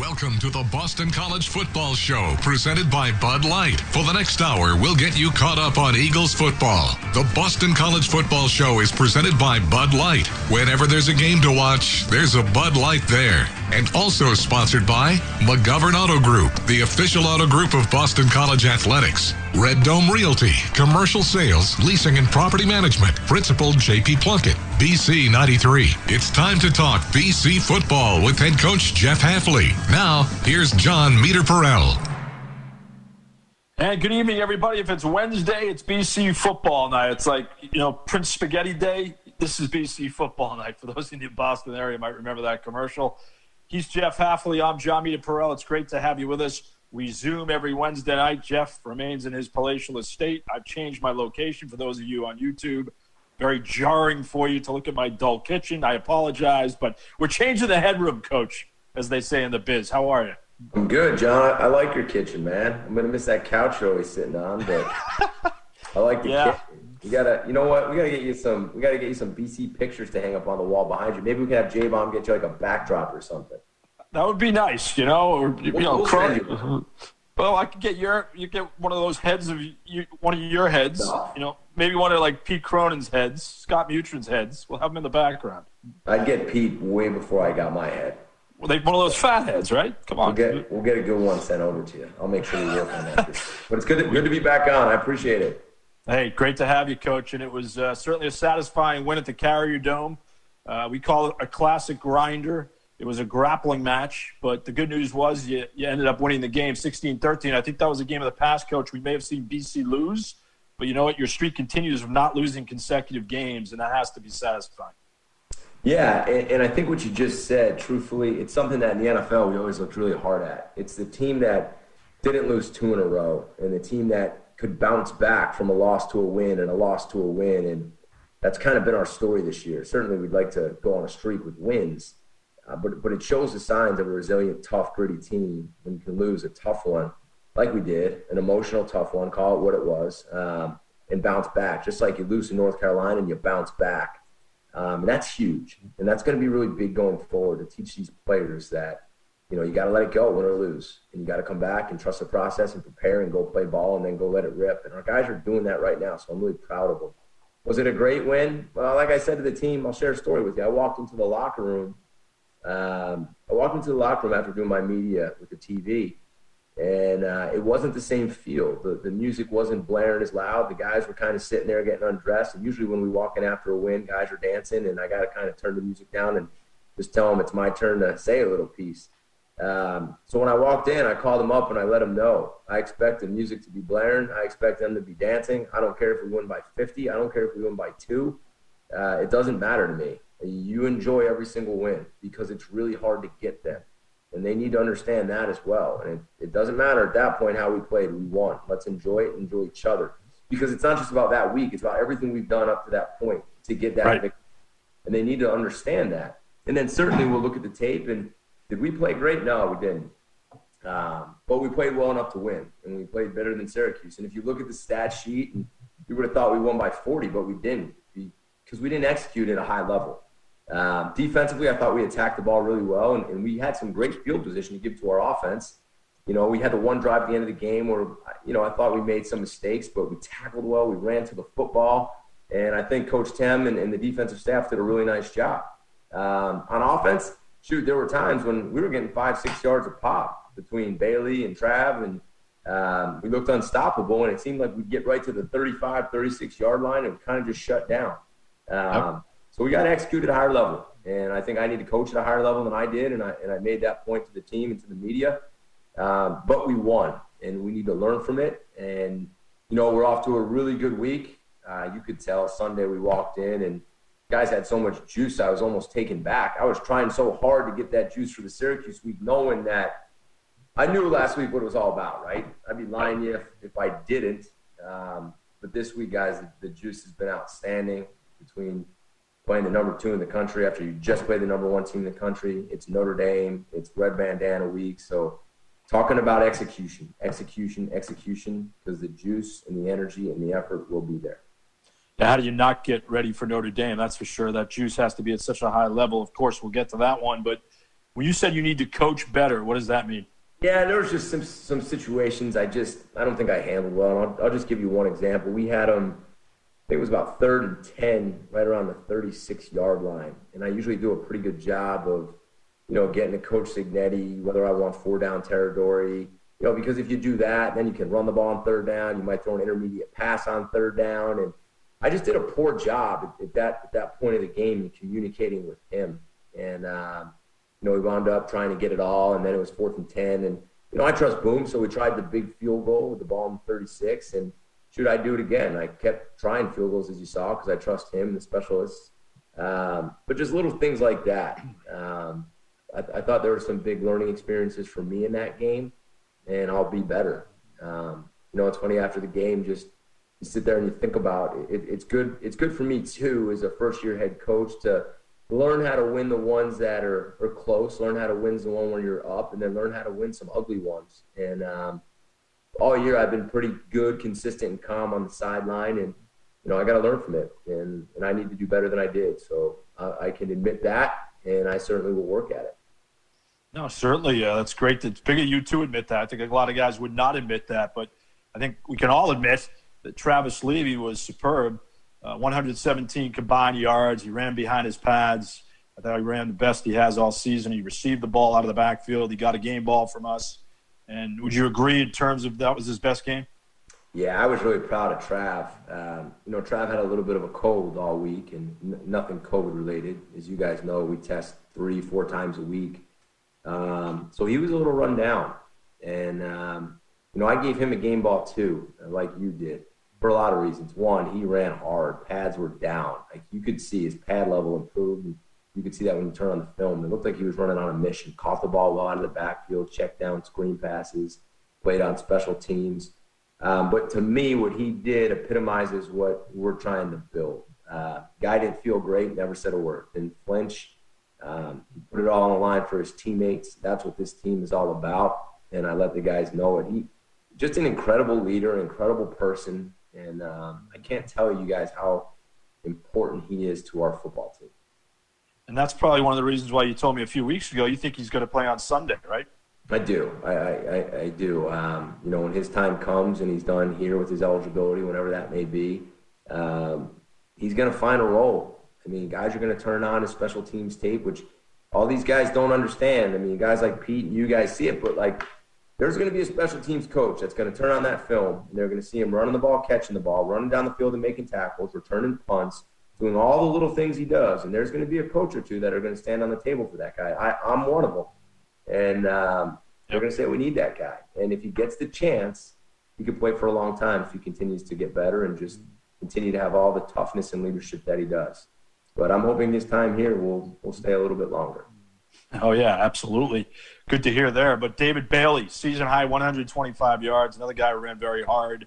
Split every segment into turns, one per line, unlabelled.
Welcome to the Boston College Football Show, presented by Bud Light. For the next hour, we'll get you caught up on Eagles football. The Boston College Football Show is presented by Bud Light. Whenever there's a game to watch, there's a Bud Light there. And also sponsored by McGovern Auto Group, the official auto group of Boston College Athletics. Red Dome Realty, commercial sales, leasing, and property management. Principal JP Plunkett, BC 93. It's time to talk BC football with head coach Jeff Hafley. Now, here's John Meterparel.
And good evening, everybody. If it's Wednesday, it's BC football night. It's like, you know, Prince Spaghetti Day. This is BC football night. For those in the Boston area, might remember that commercial. He's Jeff Hafley. I'm John Meterparel. It's great to have you with us. We Zoom every Wednesday night. Jeff remains in his palatial estate. I've changed my location for those of you on YouTube. Very jarring for you to look at my dull kitchen. I apologize, but we're changing the headroom, coach, as they say in the biz. How are you?
I'm good, John. I like your kitchen, man. I'm gonna miss that couch you're always sitting on, but I like the
Yeah.
kitchen. You gotta, you know what? We gotta get you some. We gotta get you some BC pictures to hang up on the wall behind you. Maybe we can have J Bomb get you like a backdrop or something.
That would be nice, you know, or you know,
We'll send you.
Well, I could get your you get one of those heads of you, one of your heads, you know, maybe one of like Pete Cronan's heads, Scott Mutryn's heads. We'll have them in the background.
I'd get Pete way before I got my head.
Well, they one of those fat heads, right? Come
We'll
on,
get we'll get a good one sent over to you. I'll make sure we work on that. but it's good to, good to be back on. I appreciate it.
Hey, great to have you, Coach. And it was uh, certainly a satisfying win at the Carrier Dome. Uh, we call it a classic grinder. It was a grappling match, but the good news was you, you ended up winning the game 16 13. I think that was a game of the past, Coach. We may have seen BC lose, but you know what? Your streak continues of not losing consecutive games, and that has to be satisfying.
Yeah, and, and I think what you just said, truthfully, it's something that in the NFL we always looked really hard at. It's the team that didn't lose two in a row, and the team that could bounce back from a loss to a win and a loss to a win, and that's kind of been our story this year. Certainly, we'd like to go on a streak with wins, uh, but but it shows the signs of a resilient, tough, gritty team when you can lose a tough one, like we did, an emotional tough one, call it what it was, um, and bounce back, just like you lose in North Carolina and you bounce back. Um, and that's huge. And that's going to be really big going forward to teach these players that, you know, you got to let it go, win or lose. And you got to come back and trust the process and prepare and go play ball and then go let it rip. And our guys are doing that right now. So I'm really proud of them. Was it a great win? Well, like I said to the team, I'll share a story with you. I walked into the locker room. Um, I walked into the locker room after doing my media with the TV, and uh, it wasn't the same feel. The, the music wasn't blaring as loud. The guys were kind of sitting there getting undressed. And usually, when we walk in after a win, guys are dancing, and I got to kind of turn the music down and just tell them it's my turn to say a little piece. Um, so when I walked in, I called them up and I let them know I expect the music to be blaring. I expect them to be dancing. I don't care if we win by 50. I don't care if we win by two. Uh, it doesn't matter to me. You enjoy every single win because it's really hard to get them. And they need to understand that as well. And it, it doesn't matter at that point how we played. We won. Let's enjoy it, enjoy each other. Because it's not just about that week, it's about everything we've done up to that point to get that
Right.
victory. And they need to understand that. And then certainly we'll look at the tape and did we play great? No, we didn't. Um, but we played well enough to win, and we played better than Syracuse. And if you look at the stat sheet, and you would have thought we won by 40, but we didn't because we didn't execute at a high level. Um, defensively, I thought we attacked the ball really well, and, and we had some great field position to give to our offense. You know, we had the one drive at the end of the game where, you know, I thought we made some mistakes, but we tackled well. We ran to the football. And I think Coach Tim and, and the defensive staff did a really nice job. Um, on offense, shoot, there were times when we were getting five, six yards of pop between Bailey and Trav, and um, we looked unstoppable. And it seemed like we'd get right to the 35, 36 yard line and kind of just shut down. Um. So we got to execute at a higher level. And I think I need to coach at a higher level than I did. And I, and I made that point to the team and to the media. Um, but we won, and we need to learn from it. And, you know, we're off to a really good week. Uh, you could tell Sunday we walked in and guys had so much juice, I was almost taken back. I was trying so hard to get that juice for the Syracuse week, knowing that I knew last week what it was all about, right? I'd be lying you if, if I didn't. Um, but this week, guys, the, the juice has been outstanding between playing the number two in the country after you just played the number one team in the country. It's Notre Dame. It's red bandana week. So talking about execution, execution, execution, because the juice and the energy and the effort will be there.
Now, how do you not get ready for Notre Dame? That's for sure. That juice has to be at such a high level. Of course, we'll get to that one. But when you said you need to coach better, what does that mean?
Yeah, there was just some some situations I just I don't think I handled well. I'll, I'll, just give you one example. We had them I think it was about third and 10, right around the 36 yard line. And I usually do a pretty good job of, you know, getting to Coach Cignetti, whether I want four down territory, you know, because if you do that, then you can run the ball on third down. You might throw an intermediate pass on third down. And I just did a poor job at, at that, at that point of the game in communicating with him. And, um, you know, we wound up trying to get it all. And then it was fourth and 10. And, you know, I trust Boom. So we tried the big field goal with the ball in 36. And, should I do it again? I kept trying field goals as you saw because I trust him, the specialists. Um, but just little things like that. Um, I, I, thought there were some big learning experiences for me in that game, and I'll be better. Um, you know, it's funny after the game, just you sit there and you think about it, it. It's good. It's good for me too, as a first-year head coach, to learn how to win the ones that are, are close, learn how to win the one when you're up, and then learn how to win some ugly ones. And um, all year I've been pretty good, consistent, and calm on the sideline, and you know I got to learn from it, and and I need to do better than I did. So I can admit that, and I certainly will work at it.
No, certainly, uh, that's great. It's big of you to admit that. I think a lot of guys would not admit that, but I think we can all admit that Travis Levy was superb. Uh, 117 combined yards. He ran behind his pads. I thought he ran the best he has all season. He received the ball out of the backfield. He got a game ball from us. And would you agree in terms of that was his best game?
Yeah, I was really proud of Trav. Um, you know, Trav had a little bit of a cold all week and n- nothing COVID related. As you guys know, we test three, four times a week. Um, so he was a little run down. And, um, you know, I gave him a game ball too, like you did, for a lot of reasons. One, he ran hard. Pads were down. Like you could see his pad level improved. You could see that when you turn on the film. It looked like he was running on a mission. Caught the ball well out of the backfield, checked down screen passes, played on special teams. Um, but to me, what he did epitomizes what we're trying to build. Uh, guy didn't feel great, never said a word, didn't flinch. Um, he put it all on the line for his teammates. That's what this team is all about. And I let the guys know it. He just an incredible leader, incredible person, and um, I can't tell you guys how important he is to our football team.
And that's probably one of the reasons why you told me a few weeks ago you think he's going to play on Sunday, right?
I do. I, I, I do. Um, you know, when his time comes and he's done here with his eligibility, whenever that may be, um, he's going to find a role. I mean, guys are going to turn on his special teams tape, which all these guys don't understand. I mean, guys like Pete and you guys see it, but like, there's going to be a special teams coach that's going to turn on that film, and they're going to see him running the ball, catching the ball, running down the field and making tackles, returning punts, doing all the little things he does. And there's going to be a coach or two that are going to stand on the table for that guy. I, am one of them. And um, they're going to say, we need that guy. And if he gets the chance, he could play for a long time if he continues to get better and just continue to have all the toughness and leadership that he does. But I'm hoping his time here will, will stay a little bit longer.
Oh, yeah, absolutely. Good to hear there. But David Bailey, season high 125 yards, another guy who ran very hard.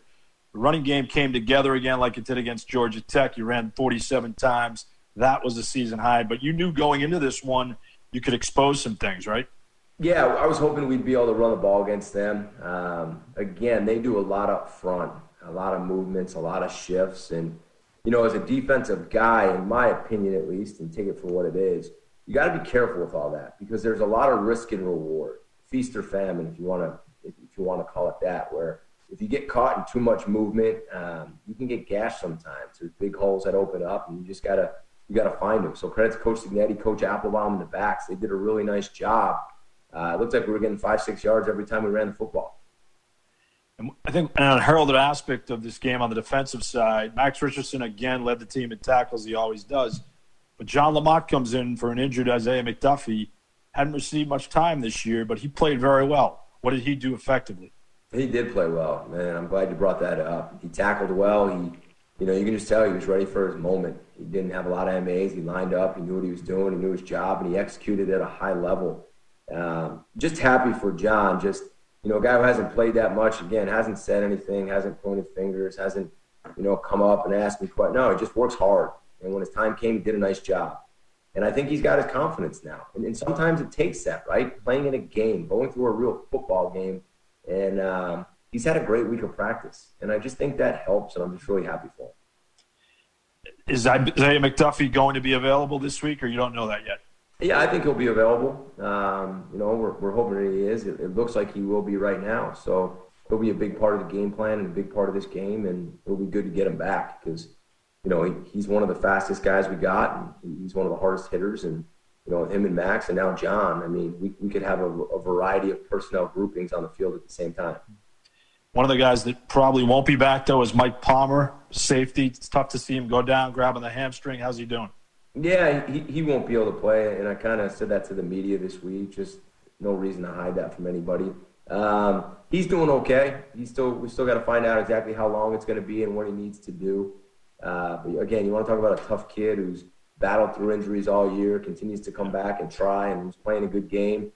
The running game came together again like it did against Georgia Tech. You ran 47 times. That was a season high. But you knew going into this one you could expose some things, right?
Yeah, I was hoping we'd be able to run the ball against them. Um, again, they do a lot up front, a lot of movements, a lot of shifts. And, you know, as a defensive guy, in my opinion at least, and take it for what it is, you got to be careful with all that because there's a lot of risk and reward, feast or famine, if you want to, if you want to call it that, where if you get caught in too much movement, um, you can get gashed sometimes. There's big holes that open up, and you just gotta you got to find them. So credit to Coach Cignetti, Coach Applebaum in the backs. They did a really nice job. Uh, it looked like we were getting five, six yards every time we ran the football.
And I think an unheralded aspect of this game on the defensive side, Max Richardson again led the team in tackles, he always does. But John Lamot comes in for an injured Isaiah McDuffie. Hadn't received much time this year, but he played very well. What did he do effectively?
He did play well, man. I'm glad you brought that up. He tackled well. He, you know, you can just tell he was ready for his moment. He didn't have a lot of MAs. He lined up. He knew what he was doing. He knew his job, and he executed at a high level. Um, just happy for John. Just you know, a guy who hasn't played that much. Again, hasn't said anything, hasn't pointed fingers, hasn't you know come up and asked me questions. No, he just works hard. And when his time came, he did a nice job. And I think he's got his confidence now. And, and sometimes it takes that, right? Playing in a game, going through a real football game, and um, he's had a great week of practice. And I just think that helps, and I'm just really happy for him.
Is Isaiah McDuffie going to be available this week, or you don't know that yet?
Yeah, I think he'll be available. Um, you know, we're, we're hoping that he is. It, it, looks like he will be right now. So he'll be a big part of the game plan and a big part of this game, and it'll be good to get him back because, you know, he, he's one of the fastest guys we got, and he's one of the hardest hitters. And, you know, him and Max and now John, I mean, we, we could have a, a variety of personnel groupings on the field at the same time.
One of the guys that probably won't be back, though, is Mike Palmer, safety. It's tough to see him go down, grabbing the hamstring. How's he doing?
Yeah, he, he won't be able to play, and I kind of said that to the media this week. Just no reason to hide that from anybody. Um, he's doing okay. He's still we still got to find out exactly how long it's going to be and what he needs to do. Uh, but again, you want to talk about a tough kid who's battled through injuries all year, continues to come back and try, and who's playing a good game.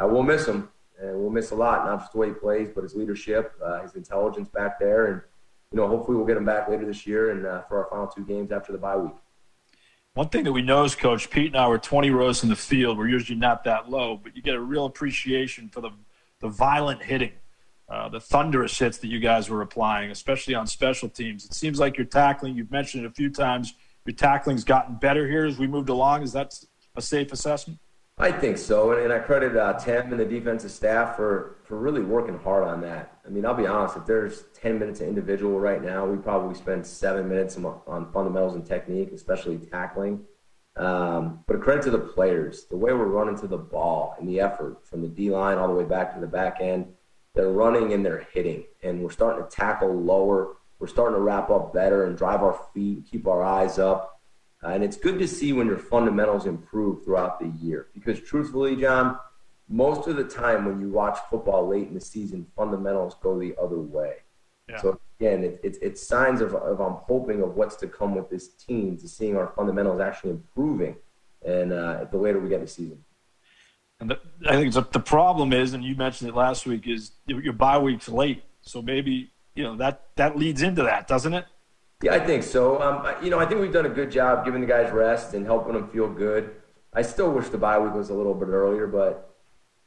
Uh, we'll miss him, and we'll miss a lot. Not just the way he plays, but his leadership, uh, his intelligence back there, and you know, hopefully we'll get him back later this year and uh, for our final two games after the bye week.
One thing that we know is, Coach Pete and I were 20 rows in the field. We're usually not that low, but you get a real appreciation for the the violent hitting, uh, the thunderous hits that you guys were applying, especially on special teams. It seems like you're tackling. You've mentioned it a few times. Your tackling's gotten better here as we moved along. Is that a safe assessment?
I think so, and, and I credit uh, Tim and the defensive staff for for really working hard on that. I mean, I'll be honest. If there's 10 minutes of individual right now, we probably spend seven minutes on, on fundamentals and technique, especially tackling. Um, but credit to the players, the way we're running to the ball and the effort from the D line all the way back to the back end. They're running and they're hitting, and we're starting to tackle lower. We're starting to wrap up better and drive our feet, keep our eyes up. Uh, and it's good to see when your fundamentals improve throughout the year. Because truthfully, John, most of the time when you watch football late in the season, fundamentals go the other way. Yeah. So again, it, it, it's signs of, of I'm hoping of what's to come with this team to seeing our fundamentals actually improving, and uh, the later we get in the season.
And the, I think the problem is, and you mentioned it last week, is your bye week's late. So maybe you know that that leads into that, doesn't it?
Yeah, I think so. Um, you know, I think we've done a good job giving the guys rest and helping them feel good. I still wish the bye week was a little bit earlier, but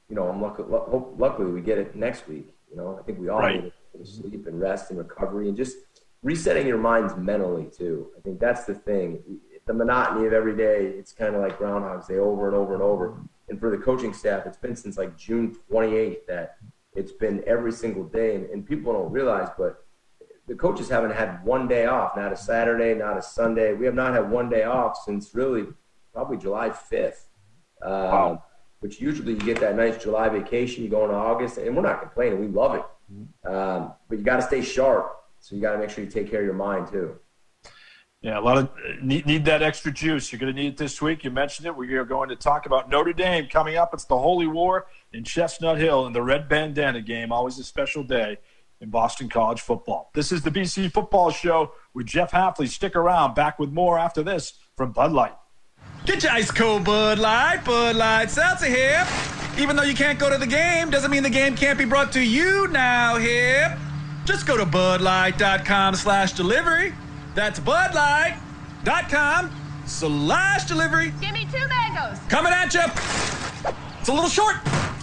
you know, I'm lucky, luckily we get it next week. You know, I think we all right. need sleep and rest and recovery and just resetting your minds mentally too. I think that's the thing. The monotony of every day, it's kind of like Groundhog's Day over and over and over. And for the coaching staff, it's been since like June 28th that it's been every single day. And, and people don't realize, but the coaches haven't had one day off, not a Saturday, not a Sunday. We have not had one day off since really probably July 5th. Um, wow. Which usually you get that nice July vacation, you go into August, and we're not complaining. We love it. Mm-hmm. Um, but you got to stay sharp. So you got to make sure you take care of your mind too.
Yeah, a lot of need, need that extra juice. You're going to need it this week. You mentioned it. We are going to talk about Notre Dame coming up. It's the Holy War in Chestnut Hill and the Red Bandana game. Always a special day in Boston College football. This is the BC Football Show with Jeff Hafley. Stick around. Back with more after this from Bud Light.
Get your ice cold Bud Light. Bud Light Seltzer here. Even though you can't go to the game, doesn't mean the game can't be brought to you now here. Just go to budlight.com slash delivery. That's budlight.com slash delivery.
Give me two mangoes.
Coming at you. It's a little short.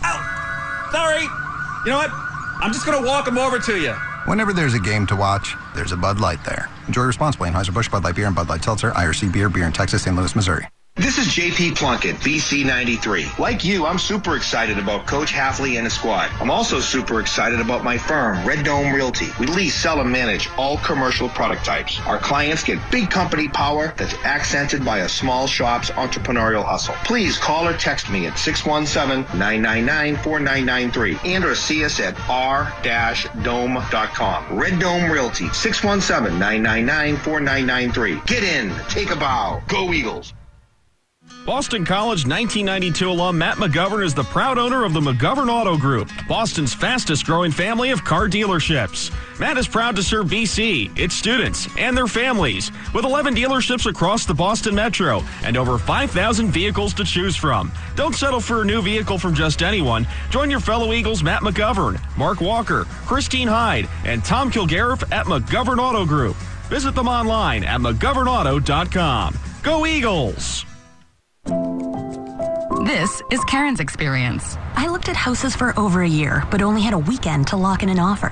Ow. Sorry. You know what? I'm just going to walk them over to you.
Whenever there's a game to watch, there's a Bud Light there. Enjoy responsibly. Anheuser-Busch Bud Light Beer and Bud Light Seltzer, IRC Beer, Beer in Texas, St. Louis, Missouri.
This is JP Plunkett, BC93. Like you, I'm super excited about Coach Hafley and his squad. I'm also super excited about my firm, Red Dome Realty. We lease, sell, and manage all commercial product types. Our clients get big company power that's accented by a small shop's entrepreneurial hustle. Please call or text me at 617-999-4993 and or see us at r-dome.com. Red Dome Realty, 617-999-4993. Get in, take a bow. Go Eagles.
Boston College 1992 alum Matt McGovern is the proud owner of the McGovern Auto Group, Boston's fastest growing family of car dealerships. Matt is proud to serve BC, its students, and their families, with 11 dealerships across the Boston Metro and over 5,000 vehicles to choose from. Don't settle for a new vehicle from just anyone. Join your fellow Eagles Matt McGovern, Mark Walker, Christine Hyde, and Tom Kilgariff at McGovern Auto Group. Visit them online at McGovernAuto.com. Go Eagles!
This is Karen's experience. I looked at houses for over a year, but only had a weekend to lock in an offer.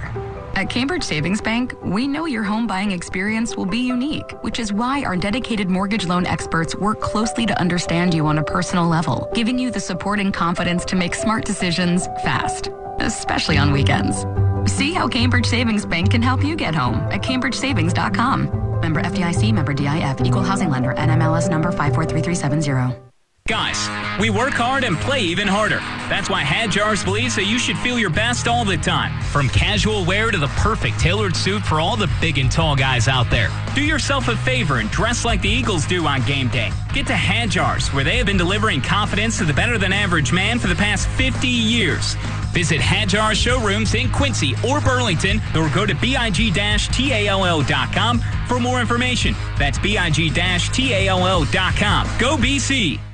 At Cambridge Savings Bank, we know your home buying experience will be unique, which is why our dedicated mortgage loan experts work closely to understand you on a personal level, giving you the support and confidence to make smart decisions fast, especially on weekends. See how Cambridge Savings Bank can help you get home at cambridgesavings.com. Member FDIC, member DIF, equal housing lender, NMLS number 543370.
Guys, we work hard and play even harder. That's why Hadjars believes that you should feel your best all the time. From casual wear to the perfect tailored suit for all the big and tall guys out there. Do yourself a favor and dress like the Eagles do on game day. Get to Hadjars, where they have been delivering confidence to the better than average man for the past 50 years. Visit Hadjar showrooms in Quincy or Burlington or go to big-tall.com for more information. That's big-tall.com. Go BC!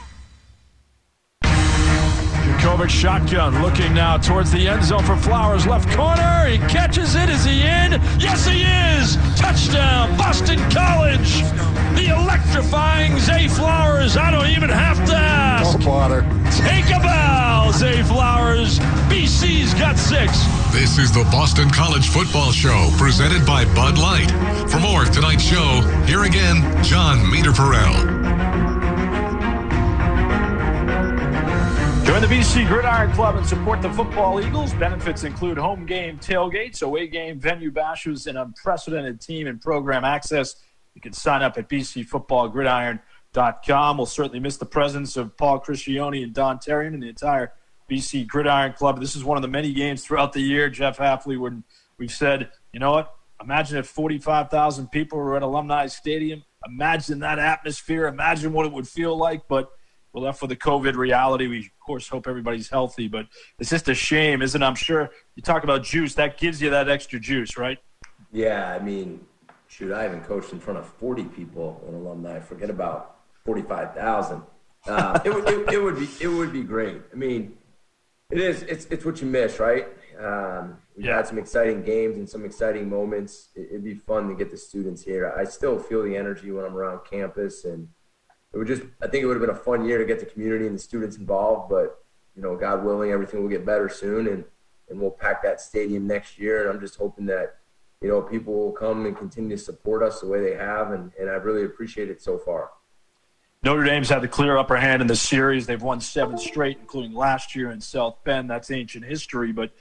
Kovic shotgun looking now towards the end zone for Flowers. Left corner. He catches it. Is he in? Yes, he is. Touchdown, Boston College. The electrifying Zay Flowers. I don't even have to ask.
water.
Take a bow, Zay Flowers. BC's got six.
This is the Boston College Football Show presented by Bud Light. For more of tonight's show, here again, John Meter Meterparel.
Join the BC Gridiron Club and support the Football Eagles. Benefits include home game tailgates, away game venue bashes, and unprecedented team and program access. You can sign up at bcfootballgridiron.com. We'll certainly miss the presence of Paul Criscione and Don Terrian and the entire BC Gridiron Club. This is one of the many games throughout the year, Jeff Hafley, when we've said, you know what? Imagine if 45,000 people were at Alumni Stadium. Imagine that atmosphere. Imagine what it would feel like. But we're left with the COVID reality. We, of course, hope everybody's healthy, but it's just a shame, isn't it? I'm sure you talk about juice, that gives you that extra juice, right?
Yeah, I mean, shoot, I haven't coached in front of 40 people in alumni. Forget about 45,000. Uh, it, would, it, it, would be it would be great. I mean, it is. It's it's what you miss, right? Um, we've
Yeah.
had some exciting games and some exciting moments. It, it'd be fun to get the students here. I still feel the energy when I'm around campus, and it would just. I think it would have been a fun year to get the community and the students involved. But you know, God willing, everything will get better soon, and and we'll pack that stadium next year. And I'm just hoping that you know people will come and continue to support us the way they have, and and I really appreciate it so far.
Notre Dame's had the clear upper hand in this series. They've won seven straight, including last year in South Bend. That's ancient history. But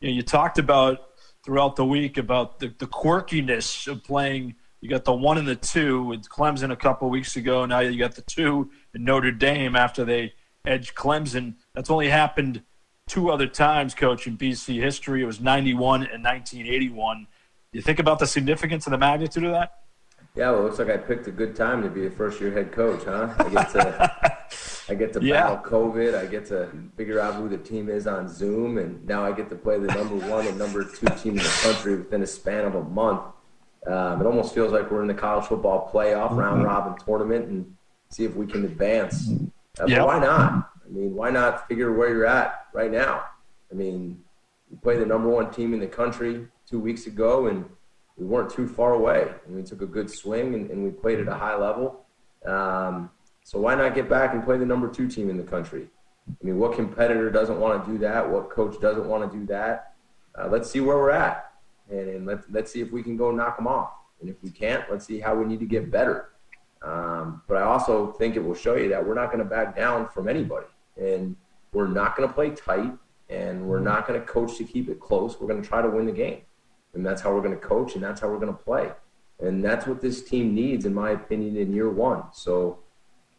you know, you talked about throughout the week about the, the quirkiness of playing. You got the one and the two with Clemson a couple weeks ago. Now you got the two in Notre Dame after they edged Clemson. That's only happened two other times, coach, in BC history. It was 91 and 1981. You think about the significance and the magnitude of that?
Yeah, well, it looks like I picked a good time to be a first year head coach, huh? I get to I get to
Yeah.
battle COVID. I get to figure out who the team is on Zoom, and now I get to play the number one and number two team in the country within a span of a month. Um, it almost feels like we're in the college football playoff round robin tournament and see if we can advance. Uh,
Yep.
Why not? I mean, why not figure where you're at right now? I mean, we played the number one team in the country two weeks ago, and we weren't too far away. And we took a good swing, and, and we played at a high level. Um, so why not get back and play the number two team in the country? I mean, what competitor doesn't want to do that? What coach doesn't want to do that? Uh, let's see where we're at, and, and let's let's see if we can go knock them off. And if we can't, let's see how we need to get better. Um, but I also think it will show you that we're not going to back down from anybody, and we're not going to play tight, and we're not going to coach to keep it close. We're going to try to win the game, and that's how we're going to coach, and that's how we're going to play, and that's what this team needs, in my opinion, in year one. So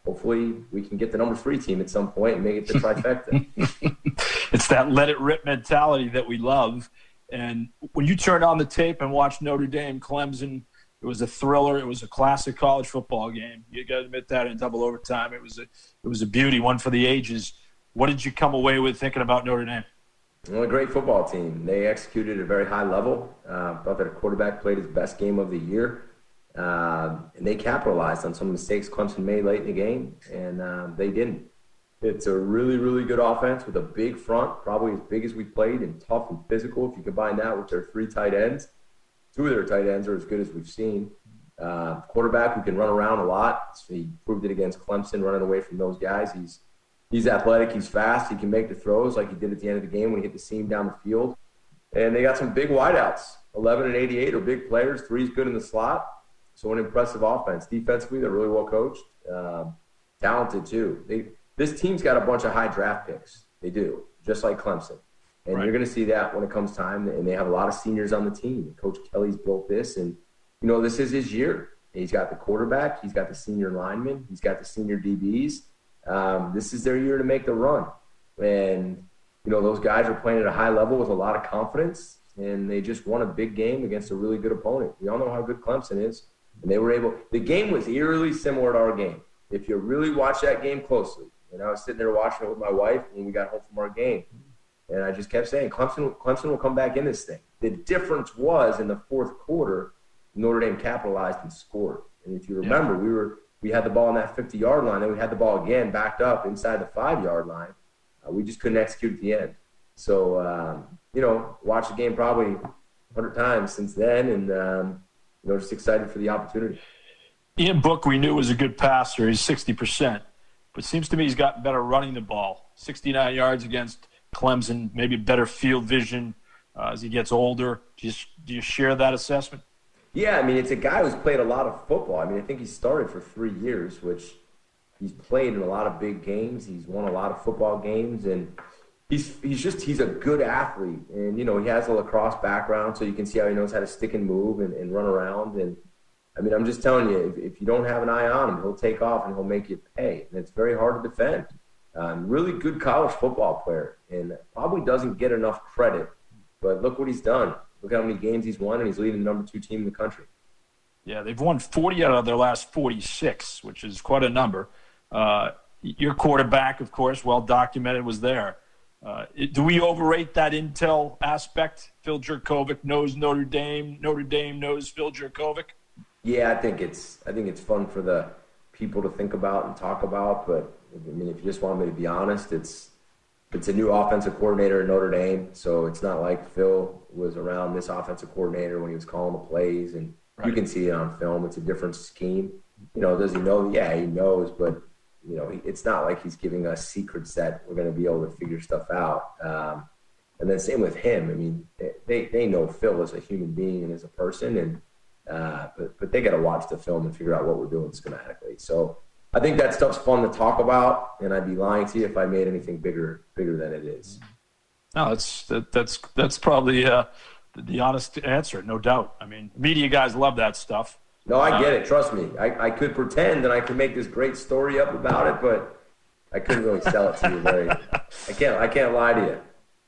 hopefully we can get the number three team at some point and make it the trifecta.
It's that let it rip mentality that we love. And when you turn on the tape and watch Notre Dame, Clemson, it was a thriller. It was a classic college football game. You got to admit that in double overtime, it was a it was a beauty, one for the ages. What did you come away with thinking about Notre Dame?
Well, a great football team. They executed at a very high level. Uh, thought that a quarterback played his best game of the year. Uh, and they capitalized on some mistakes Clemson made late in the game, and uh, they didn't. It's a really, really good offense with a big front, probably as big as we played, and tough and physical. If you combine that with their three tight ends, two of their tight ends are as good as we've seen. Uh, quarterback who can run around a lot. So he proved it against Clemson, running away from those guys. He's he's athletic, he's fast, he can make the throws like he did at the end of the game when he hit the seam down the field. And they got some big wideouts. 11 and 88 are big players. Three's good in the slot. So an impressive offense. Defensively, they're really well coached, um, talented too. They this team's got a bunch of high draft picks. They do, just like Clemson. And
Right.
you're going to see that when it comes time. And they have a lot of seniors on the team. Coach Kelly's built this, and you know this is his year. He's got the quarterback. He's got the senior lineman. He's got the senior DBs. Um, this is their year to make the run. And you know those guys are playing at a high level with a lot of confidence, and they just won a big game against a really good opponent. We all know how good Clemson is, and they were able. The game was eerily similar to our game. If you really watch that game closely, and I was sitting there watching it with my wife when we got home from our game, and I just kept saying, Clemson, Clemson will come back in this thing. The difference was in the fourth quarter, Notre Dame capitalized and scored. And if you remember, we were we had the ball on that 50 yard line, then we had the ball again backed up inside the five yard line. Uh, we just couldn't execute at the end. So um, you know, watched the game probably 100 times since then, and um, you know, just excited for the opportunity.
Ian Book, we knew was a good passer. He's 60%. But seems to me he's gotten better running the ball. 69 yards against Clemson, maybe better field vision uh, as he gets older. Do you, do you share that assessment?
Yeah, I mean, it's a guy who's played a lot of football. I mean, I think he started for three years, which he's played in a lot of big games. He's won a lot of football games, and he's he's just he's a good athlete. And you know, he has a lacrosse background, so you can see how he knows how to stick and move and, and run around. And I mean, I'm just telling you, if, if you don't have an eye on him, he'll take off and he'll make you pay. And it's very hard to defend. Um, really good college football player, and probably doesn't get enough credit. But look what he's done. Look how many games he's won, and he's leading the number two team in the country.
Yeah, they've won 40 out of their last 46, which is quite a number. Uh, your quarterback, of course, well documented, was there. Uh, do we overrate that intel aspect? Phil Jurkovec knows Notre Dame. Notre Dame knows Phil Jurkovec.
Yeah, I think it's I think it's fun for the people to think about and talk about. But I mean, if you just want me to be honest, it's it's a new offensive coordinator at Notre Dame, so it's not like Phil was around this offensive coordinator when he was calling the plays, and you can see it on film. It's a different scheme. You know, does he know? Yeah, he knows, but you know, it's not like he's giving us secrets that we're going to be able to figure stuff out. Um, and then same with him. I mean, they they know Phil as a human being and as a person, and uh, but but they got to watch the film and figure out what we're doing schematically. So I think that stuff's fun to talk about, and I'd be lying to you if I made anything bigger bigger than it is.
No, that's that, that's that's probably uh, the, the honest answer, no doubt. I mean, media guys love that stuff.
No, I get
Uh,
it. Trust me. I, I could pretend and I could make this great story up about it, but I couldn't really sell it to you. Very. I can't. I can't lie to you.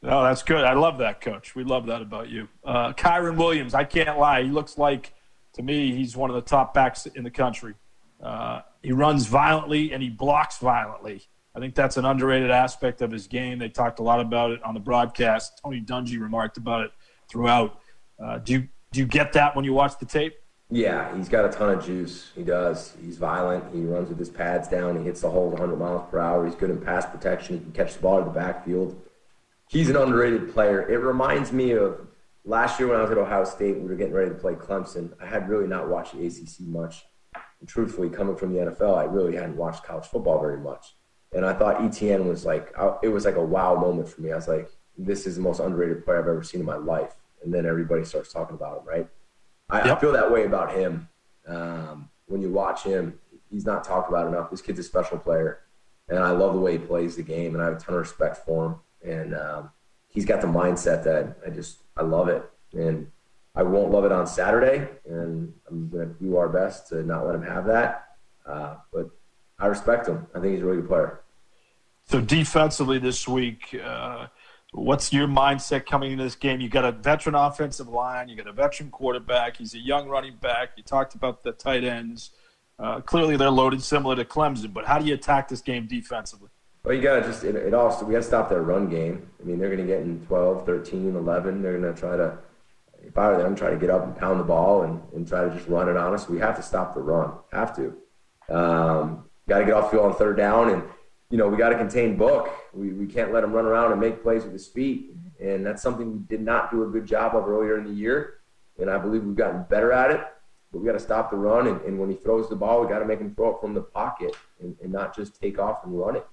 No, that's good. I love that, Coach. We love that about you. Uh, Kyren Williams, I can't lie. He looks like, to me, he's one of the top backs in the country. Uh, he runs violently and he blocks violently. I think that's an underrated aspect of his game. They talked a lot about it on the broadcast. Tony Dungy remarked about it throughout. Uh, do you do you get that when you watch the tape?
Yeah, he's got a ton of juice. He does. He's violent. He runs with his pads down. He hits the hole 100 miles per hour. He's good in pass protection. He can catch the ball in the backfield. He's an underrated player. It reminds me of last year when I was at Ohio State. We were getting ready to play Clemson. I had really not watched the ACC much. And truthfully, coming from the NFL, I really hadn't watched college football very much. And I thought Etienne was like, it was like a wow moment for me. I was like, this is the most underrated player I've ever seen in my life. And then everybody starts talking about him, right? I, yep. I feel that way about him. Um, when you watch him, he's not talked about enough. This kid's a special player, and I love the way he plays the game, and I have a ton of respect for him. And um, he's got the mindset that I just I love it, and I won't love it on Saturday, and I'm going to do our best to not let him have that. Uh, but I respect him. I think he's a really good player.
So defensively this week, uh, what's your mindset coming into this game? You got a veteran offensive line, you got a veteran quarterback. He's a young running back. You talked about the tight ends. Uh, clearly, they're loaded similar to Clemson. But how do you attack this game defensively?
Well, you got to just it, it also we got to stop their run game. I mean, they're going to get in 12, 13, 11. They're going to try to. If I were them, try to get up and pound the ball and, and try to just run it on us. We have to stop the run. Have to. Um, got to get off field on third down and you know, we got to contain Book. We, we can't let him run around and make plays with his feet. And that's something we did not do a good job of earlier in the year. And I believe we've gotten better at it. But we got to stop the run. And, and when he throws the ball, we got to make him throw it from the pocket and, and not just take off and run it.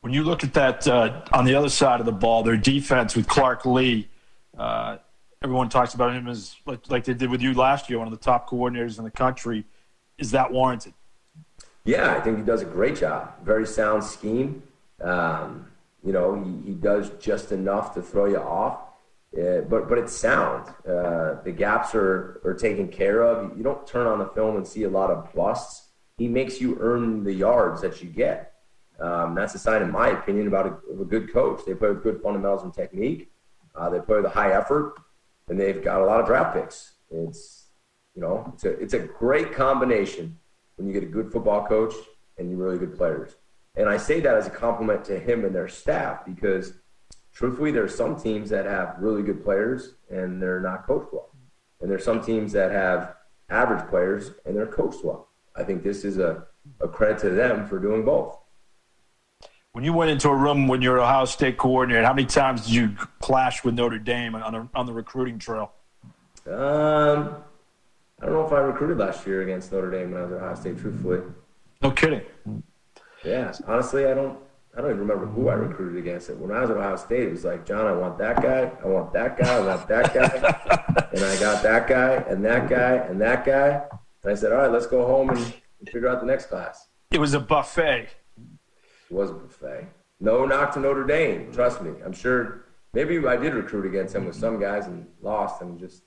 When you look at that uh, on the other side of the ball, their defense with Clark Lea, uh, everyone talks about him as like, like they did with you last year, one of the top coordinators in the country. Is that warranted?
Yeah, I think he does a great job. Very sound scheme. Um, you know, he, he does just enough to throw you off. Uh, but but it's sound. Uh, the gaps are, are taken care of. You don't turn on the film and see a lot of busts. He makes you earn the yards that you get. Um, that's a sign, in my opinion, about a, of a good coach. They play with good fundamentals and technique. Uh, they play with a high effort, and they've got a lot of draft picks. It's you know it's a it's a great combination when you get a good football coach and really good players. And I say that as a compliment to him and their staff because truthfully, there are some teams that have really good players and they're not coached well. And there's some teams that have average players and they're coached well. I think this is a, a credit to them for doing both.
When you went into a room when you were Ohio State coordinator, how many times did you clash with Notre Dame on, a, on the recruiting trail?
Um, I don't know if I recruited last year against Notre Dame when I was at Ohio State. Truthfully,
no kidding.
Yeah, honestly, I don't. I don't even remember who I recruited against it. When I was at Ohio State, it was like, John, I want that guy, I want that guy, I want that guy, and I got that guy, and that guy, and that guy. And I said, all right, let's go home and, and figure out the next class.
It was a buffet.
It was a buffet. No knock to Notre Dame. Trust me. I'm sure maybe I did recruit against him with some guys and lost and just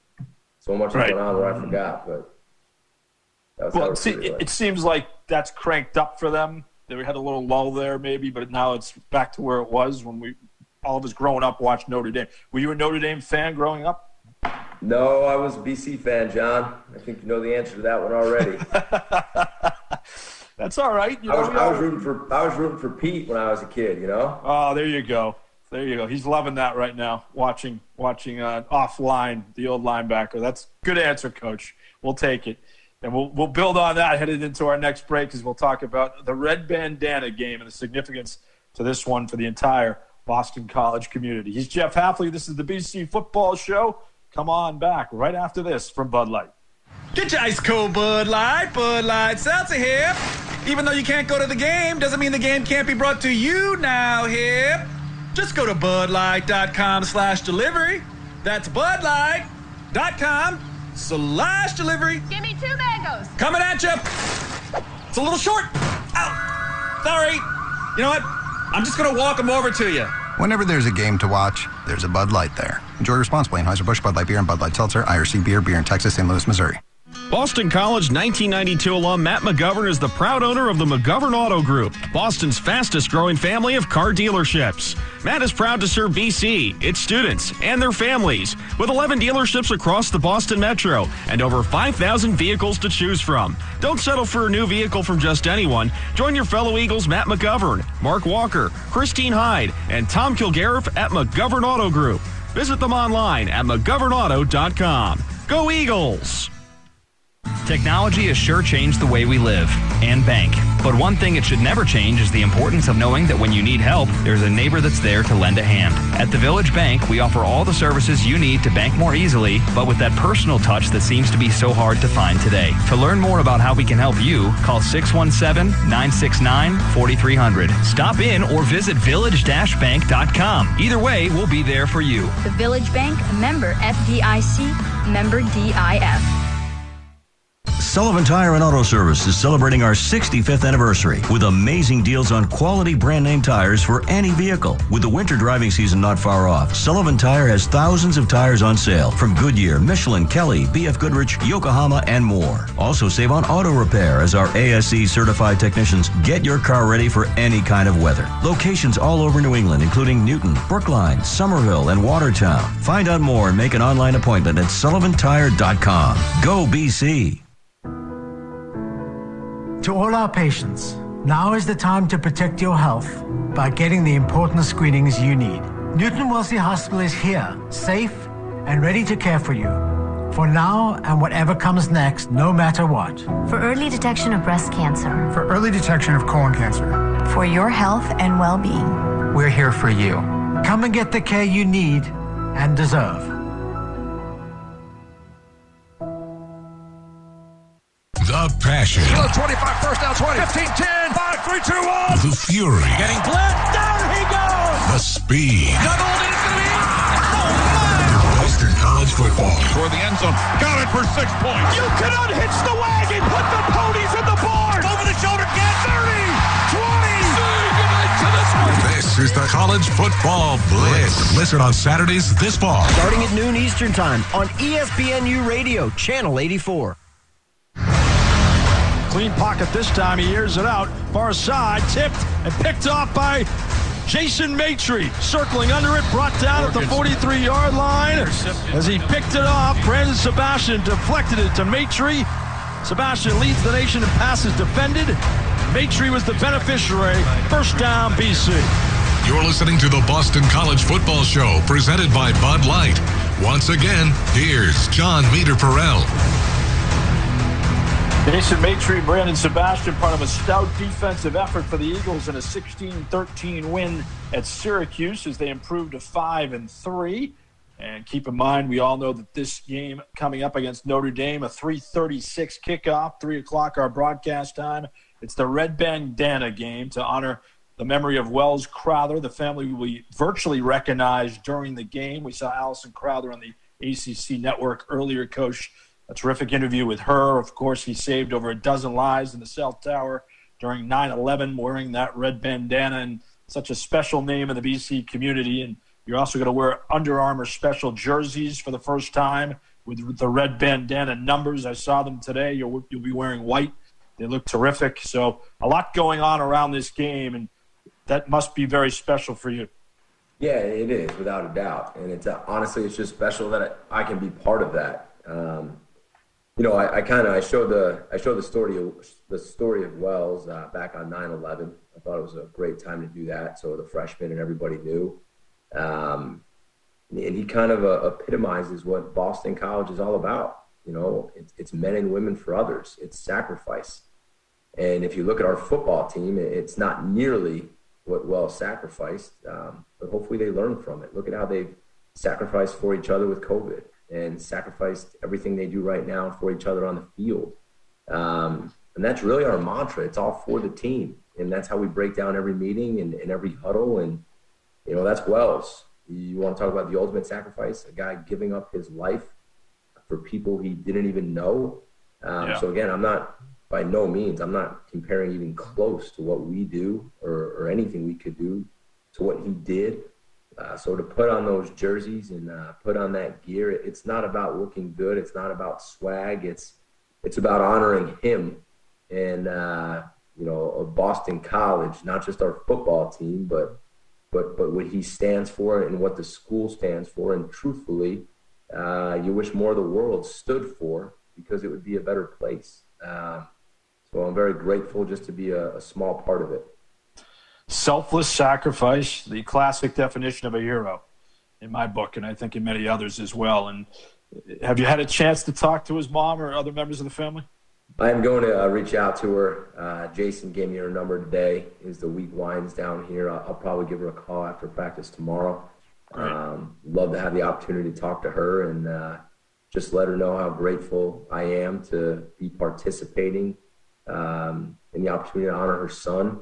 so much right. going on where I forgot. But
well, see, it, it, seems like that's cranked up for them. They had a little lull there, maybe, but now it's back to where it was when we all of us growing up watched Notre Dame. Were you a Notre Dame fan growing up?
No, I was a BC fan, John. I think you know the answer to that one already.
That's all right.
You know, I, was, I was rooting for I was rooting for Pete when I was a kid. You know.
Oh, there you go. There you go. He's loving that right now. Watching, watching uh, offline the old linebacker. That's good answer, Coach. We'll take it, and we'll we'll build on that headed into our next break because we'll talk about the red bandana game and the significance to this one for the entire Boston College community. He's Jeff Hafley. This is the BC Football Show. Come on back right after this from Bud Light.
Get your ice cold Bud Light, Bud Light Seltzer here. Even though you can't go to the game, doesn't mean the game can't be brought to you now here. Just go to budlight.com slash delivery. That's budlight.com slash delivery.
Give me two mangoes.
Coming at you. It's a little short. Ow. Sorry. You know what? I'm just going to walk them over to you.
Whenever there's a game to watch, there's a Bud Light there. Enjoy responsibly. Anheuser-Busch Bud Light Beer and Bud Light Seltzer, IRC Beer, Beer in Texas, St. Louis, Missouri.
Boston College 1992 alum Matt McGovern is the proud owner of the McGovern Auto Group, Boston's fastest growing family of car dealerships. Matt is proud to serve BC, its students, and their families with 11 dealerships across the Boston Metro and over 5,000 vehicles to choose from. Don't settle for a new vehicle from just anyone. Join your fellow Eagles Matt McGovern, Mark Walker, Christine Hyde, and Tom Kilgariff at McGovern Auto Group. Visit them online at McGovernAuto.com. Go Eagles!
Technology has sure changed the way we live and bank. But one thing it should never change is the importance of knowing that when you need help, there's a neighbor that's there to lend a hand. At the Village Bank, we offer all the services you need to bank more easily, but with that personal touch that seems to be so hard to find today. To learn more about how we can help you, call 617 969 4300. Stop in or visit village-bank.com. Either way, we'll be there for you.
The Village Bank, member FDIC, member DIF.
Sullivan Tire and Auto Service is celebrating our 65th anniversary with amazing deals on quality brand name tires for any vehicle. With the winter driving season not far off, Sullivan Tire has thousands of tires on sale from Goodyear, Michelin, Kelly, BF Goodrich, Yokohama, and more. Also save on auto repair as our ASE certified technicians get your car ready for any kind of weather. Locations all over New England, including Newton, Brookline, Somerville, and Watertown. Find out more and make an online appointment at sullivantire.com. Go BC.
To all our patients, now is the time to protect your health by getting the important screenings you need. Newton Wellesley Hospital is here, safe and ready to care for you. For now and whatever comes next, no matter what.
For early detection of breast cancer.
For early detection of colon cancer.
For your health and well being.
We're here for you.
Come and get the care you need and deserve.
The passion.
25, first down 20. 15, 10, 5, 3, 2, 1.
The fury.
Getting blitzed. Down he goes.
The speed.
Doubled. It's going to be. Oh, my.
Western College football.
Toward the end zone. Got it for six points. You can unhitch the wagon. Put the ponies in the barn. Over the shoulder. Get 30, 20.
This is the College Football Blitz. Listen on Saturdays this fall.
Starting at noon Eastern Time on ESPNU Radio, Channel 84.
Clean pocket this time. He airs it out. Far side, tipped and picked off by Jason Maitre. Circling under it, brought down at the 43 yard line. As he picked it off, Brandon Sebastian deflected it to Maitre. Sebastian leads the nation in passes defended. Maitre was the beneficiary. First down, BC.
You're listening to the Boston College Football Show presented by Bud Light. Once again, here's John Meterparel.
Jason Maitre, Brandon Sebastian, part of a stout defensive effort for the Eagles in a 16-13 win at Syracuse as they improved to five and three. And keep in mind, we all know that this game coming up against Notre Dame, a 3:36 kickoff, three o'clock our broadcast time. It's the Red Bandana game to honor the memory of Wells Crowther. The family will be virtually recognized during the game. We saw Allison Crowther on the ACC network earlier, Coach a terrific interview with her. Of course, he saved over a dozen lives in the cell tower during 9 11 wearing that red bandana and such a special name in the BC community. And you're also going to wear Under Armour special jerseys for the first time with the red bandana numbers. I saw them today. You'll, you'll be wearing white. They look terrific. So, a lot going on around this game, and that must be very special for you.
Yeah, it is without a doubt, and it's honestly it's just special that I, I can be part of that. Um, you know, I, I kind of I showed the I showed the story the story of Wells uh, back on 9/11. I thought it was a great time to do that, so the freshmen and everybody knew. Um, and he kind of uh, epitomizes what Boston College is all about. You know, it's, it's men and women for others. It's sacrifice. And if you look at our football team, it's not nearly what Wells sacrificed, um, but hopefully they learn from it. Look at how they've sacrificed for each other with COVID and sacrificed everything they do right now for each other on the field. Um, and that's really our mantra. It's all for the team. And that's how we break down every meeting and, and every huddle. And, you know, that's Wells. You want to talk about the ultimate sacrifice, a guy giving up his life for people he didn't even know. Um, yeah. So, again, I'm not, by no means, I'm not comparing even close to what we do or, or anything we could do to what he did. Uh, so to put on those jerseys and uh, put on that gear, it's not about looking good. It's not about swag. It's it's about honoring him and uh, you know of Boston College, not just our football team, but but but what he stands for and what the school stands for. And truthfully, uh, you wish more of the world stood for because it would be a better place. Uh, so I'm very grateful just to be a, a small part of it
selfless sacrifice, the classic definition of a hero in my book, and I think in many others as well. And have you had a chance to talk to his mom or other members of the family?
I am going to uh, reach out to her. Uh, Jason gave me her number today. Is the week winds down here. I'll, I'll, probably give her a call after practice tomorrow. Um, love to have the opportunity to talk to her and uh, just let her know how grateful I am to be participating um, in the opportunity to honor her son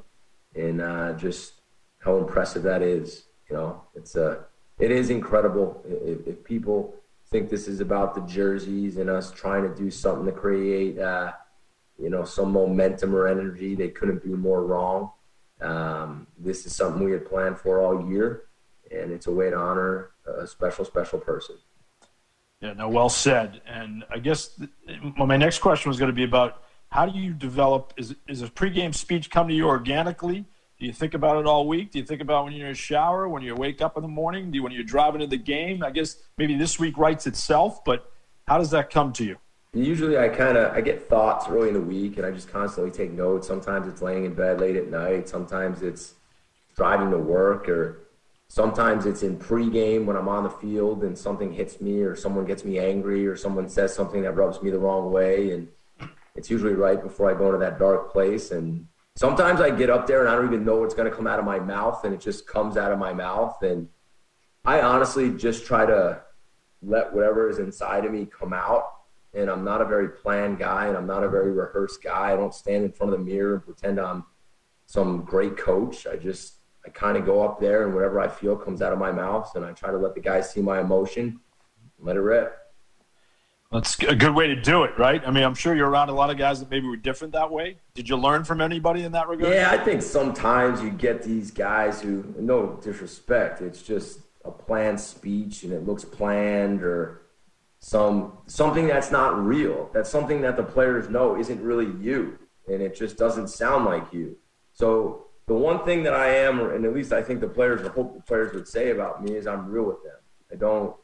and uh, just how impressive that is. You know, it's a, uh, it is incredible. If, if, people think this is about the jerseys and us trying to do something to create, uh, you know, some momentum or energy, they couldn't be more wrong. Um, this is something we had planned for all year, and it's a way to honor a special, special person.
Yeah, no, well said. And I guess well, my next question was going to be about how do you develop? Is is a pregame speech come to you organically? Do you think about it all week? Do you think about when you're in a shower, when you wake up in the morning? Do you, when you're driving to the game? I guess maybe this week writes itself, but how does that come to you?
Usually, I kind of I get thoughts early in the week, and I just constantly take notes. Sometimes it's laying in bed late at night. Sometimes it's driving to work, or sometimes it's in pregame when I'm on the field and something hits me, or someone gets me angry, or someone says something that rubs me the wrong way, and it's usually right before I go into that dark place, and sometimes I get up there and I don't even know what's going to come out of my mouth, and it just comes out of my mouth. And I honestly just try to let whatever is inside of me come out. And I'm not a very planned guy, and I'm not a very rehearsed guy. I don't stand in front of the mirror and pretend I'm some great coach. I just I kind of go up there, and whatever I feel comes out of my mouth, and I try to let the guys see my emotion, let it rip.
That's a good way to do it, right? I mean, I'm sure you're around a lot of guys that maybe were different that way. Did you learn from anybody in that regard?
Yeah, I think sometimes you get these guys who, no disrespect, it's just a planned speech and it looks planned or some something that's not real. That's something that the players know isn't really you, and it just doesn't sound like you. So the one thing that I am, and at least I think the players, I hope the players would say about me, is I'm real with them. I don't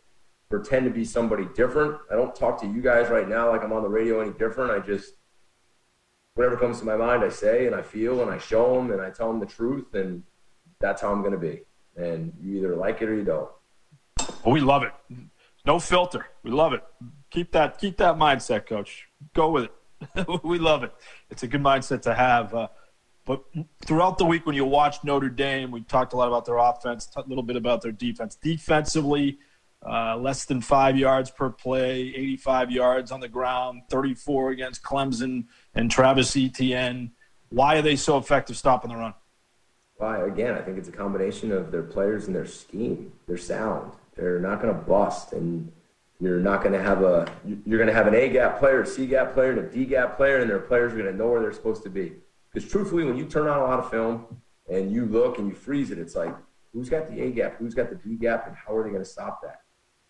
pretend to be somebody different. I don't talk to you guys right now like I'm on the radio any different. I just whatever comes to my mind, I say and I feel and I show them and I tell them the truth, and that's how I'm going to be. And you either like it or you don't.
Well, we love it. No filter. We love it. Keep that keep that mindset, coach. Go with it. we love it. It's a good mindset to have. Uh, but throughout the week, when you watch Notre Dame, we talked a lot about their offense, a little bit about their defense. Defensively, uh, less than five yards per play, 85 yards on the ground, 34 against Clemson and Travis Etienne. Why are they so effective stopping the run?
Why? Again, I think it's a combination of their players and their scheme, their sound. They're not going to bust, and you're not going to have a you're going to have an A gap player, a C gap player, and a D gap player, and their players are going to know where they're supposed to be. Because truthfully, when you turn on a lot of film and you look and you freeze it, it's like who's got the A gap, who's got the D gap, and how are they going to stop that?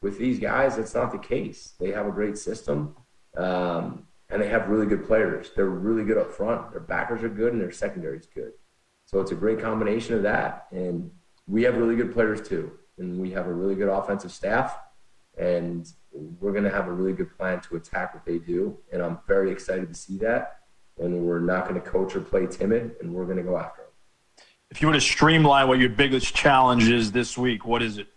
With these guys, it's not the case. They have a great system, um, and they have really good players. They're really good up front. Their backers are good, and their secondary is good. So it's a great combination of that. And we have really good players too, and we have a really good offensive staff, and we're going to have a really good plan to attack what they do. And I'm very excited to see that. And we're not going to coach or play timid, and we're going to go after them.
If you were to streamline what your biggest challenge is this week, what is it?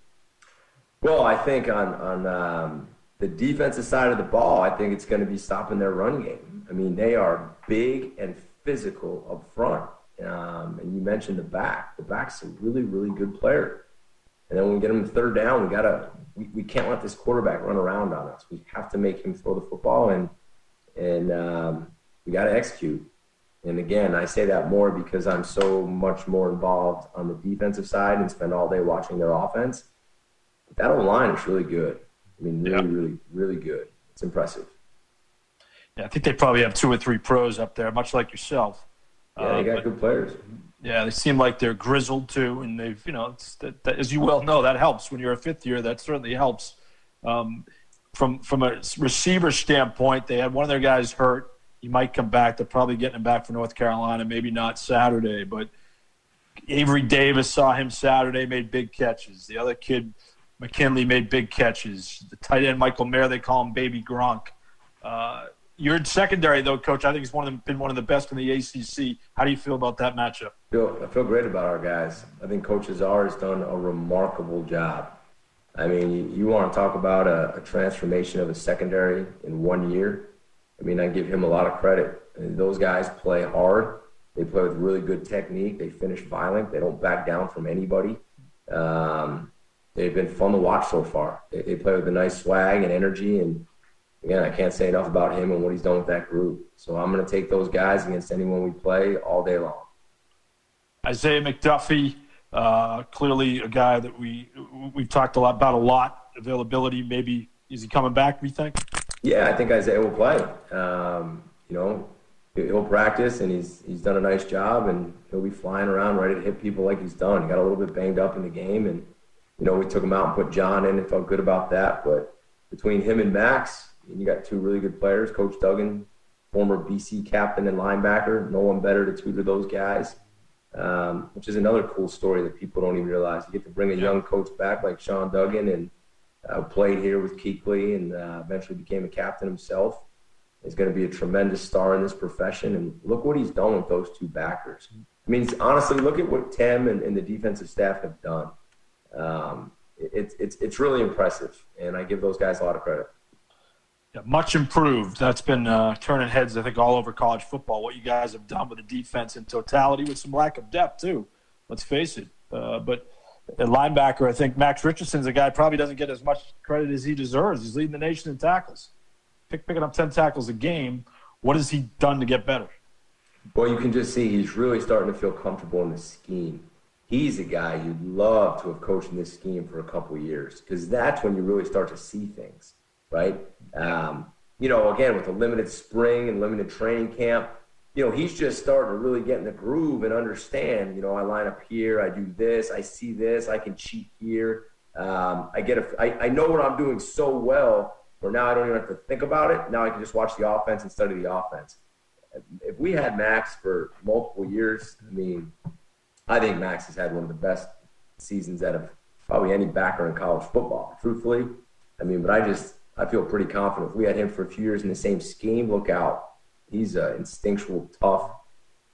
Well, I think on on um, the defensive side of the ball, I think it's going to be stopping their run game. I mean, they are big and physical up front. Um, and you mentioned the back. The back's a really, really good player. And then when we get him third down, we gotta we, we can't let this quarterback run around on us. We have to make him throw the football and and um, we got to execute. And again, I say that more because I'm so much more involved on the defensive side and spend all day watching their offense that online is really good. I mean, really, yeah. really, really good. It's impressive.
Yeah, I think they probably have two or three pros up there, much like yourself.
Yeah, they got uh, good players.
Yeah, they seem like they're grizzled too, and they've, you know, that, that, as you well know, that helps when you're a fifth year. That certainly helps. Um, from from a receiver standpoint, they had one of their guys hurt. He might come back. They're probably getting him back for North Carolina, maybe not Saturday, but Avery Davis saw him Saturday, made big catches. The other kid McKinley made big catches. The tight end Michael Mayer, they call him Baby Gronk. Uh, your secondary, though, Coach, I think it's one of been one of the best in the ACC. How do you feel about that matchup?
I feel, I feel great about our guys. I think Coach Azar has done a remarkable job. I mean, you, you want to talk about a, a, transformation of a secondary in one year, I mean, I give him a lot of credit. And those guys play hard. They play with really good technique. They finish violent. They don't back down from anybody. Um, they've been fun to watch so far. They, they play with a nice swag and energy. And again, I can't say enough about him and what he's done with that group. So I'm going to take those guys against anyone we play all day long.
Isaiah McDuffie, uh, clearly a guy that we we've talked a lot about a lot. Availability, maybe is he coming back? We think.
Yeah, I think Isaiah will play. Um, you know, he'll practice, and he's he's done a nice job, and he'll be flying around ready to hit people like he's done. He got a little bit banged up in the game, and you know we took him out and put John in, and felt good about that. But between him and Max, you got two really good players. Coach Duggan, former BC captain and linebacker, no one better to tutor those guys. Um, which is another cool story that people don't even realize. You get to bring a young coach back like Sean Duggan and uh, played here with Kuechly and uh, eventually became a captain himself. He's going to be a tremendous star in this profession. And look what he's done with those two backers. I mean, honestly, look at what Tim and, and the defensive staff have done. Um, it's, it's, it's really impressive, and I give those guys a lot of credit.
Yeah, much improved. That's been uh, turning heads, I think, all over college football. What you guys have done with the defense in totality, with some lack of depth too. Let's face it. Uh, but at linebacker, I think Max Richardson's a guy probably doesn't get as much credit as he deserves. He's leading the nation in tackles, Pick, picking up ten tackles a game. What has he done to get better?
Well, you can just see he's really starting to feel comfortable in the scheme. He's a guy you'd love to have coached in this scheme for a couple years because that's when you really start to see things right? Um, you know, again, with a limited spring and limited training camp, you know, he's just starting to really get in the groove and understand, you know, I line up here, I do this, I see this, I can cheat here. Um, I get a, I, I know what I'm doing so well where now I don't even have to think about it. Now I can just watch the offense and study the offense. If we had Max for multiple years, I mean, I think Max has had one of the best seasons out of probably any backer in college football, truthfully. I mean, but I just, I feel pretty confident. If we had him for a few years in the same scheme, look out. He's an instinctual, tough.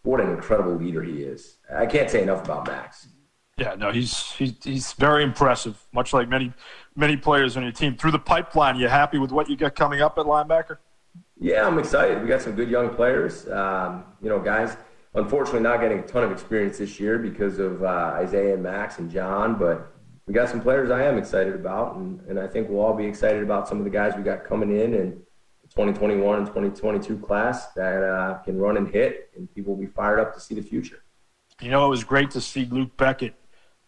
What an incredible leader he is. I can't say enough about Max.
Yeah, no, he's he's, he's very impressive. Much like many many players on your team. Through the pipeline, you happy with what you got coming up at linebacker?
Yeah, I'm excited. We got some good young players. Um, you know, guys. Unfortunately, not getting a ton of experience this year because of uh, Isaiah and Max and John, but we got some players I am excited about, and, and I think we'll all be excited about some of the guys we got coming in and 2021 and 2022 class that uh, can run and hit, and people will be fired up to see the future.
You know, it was great to see Luke Beckett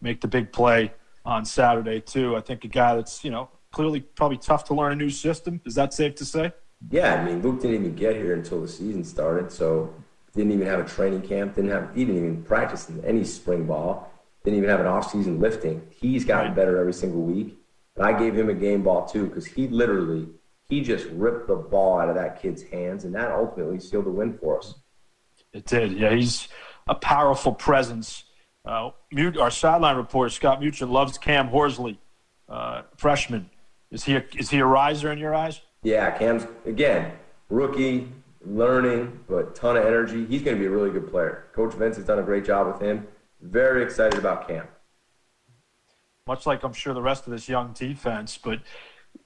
make the big play on Saturday too. I think a guy that's you know clearly probably tough to learn a new system. Is that safe to say?
Yeah, I mean Luke didn't even get here until the season started, so didn't even have a training camp. Didn't have he didn't even practice in any spring ball didn't even have an off-season lifting. He's gotten better every single week. And I gave him a game ball too because he literally he just ripped the ball out of that kid's hands, and that ultimately sealed the win for us.
It did. Yeah, he's a powerful presence. Uh, our sideline reporter Scott Mutryn loves Cam Horsley, uh, freshman. Is he a, is he a riser in your eyes?
Yeah, Cam's again rookie, learning, but ton of energy. He's going to be a really good player. Coach Vince has done a great job with him. Very excited about camp.
Much like I'm sure the rest of this young defense, but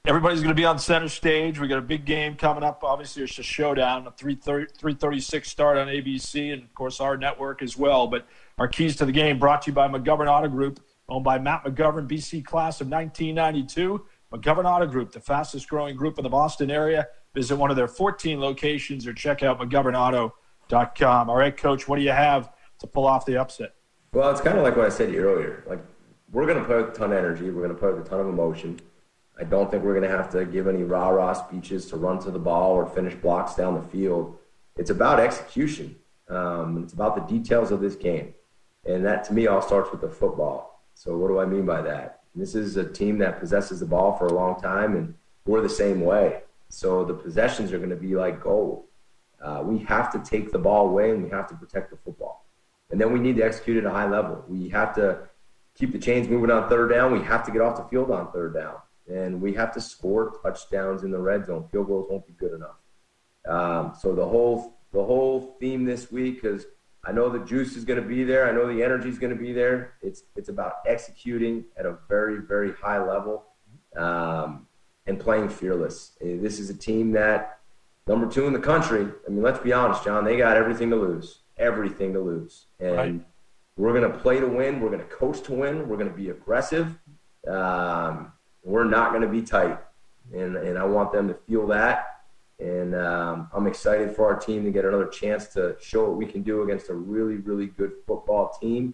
everybody's going to be on center stage. We got a big game coming up. Obviously, it's a showdown, a 336 start on ABC, and of course our network as well. But our keys to the game brought to you by McGovern Auto Group, owned by Matt McGovern, BC class of 1992. McGovern Auto Group, the fastest growing group in the Boston area. Visit one of their 14 locations or check out McGovernAuto.com. All right, Coach, what do you have to pull off the upset?
Well, it's kind of like what I said earlier. Like, we're going to put a ton of energy. We're going to put a ton of emotion. I don't think we're going to have to give any rah rah speeches to run to the ball or finish blocks down the field. It's about execution. Um, it's about the details of this game. And that, to me, all starts with the football. So, what do I mean by that? This is a team that possesses the ball for a long time, and we're the same way. So, the possessions are going to be like gold. Uh, we have to take the ball away, and we have to protect the football. And then we need to execute at a high level. We have to keep the chains moving on third down. We have to get off the field on third down. And we have to score touchdowns in the red zone. Field goals won't be good enough. Um, so the whole the whole theme this week, because I know the juice is going to be there. I know the energy is going to be there. It's it's about executing at a very very high level um, and playing fearless. This is a team that number two in the country. I mean, let's be honest, John. They got everything to lose, everything to lose, and
Right.
we're going to play to win. We're going to coach to win. We're going to be aggressive. Um, we're not going to be tight, and and I want them to feel that. And um, I'm excited for our team to get another chance to show what we can do against a really, really good football team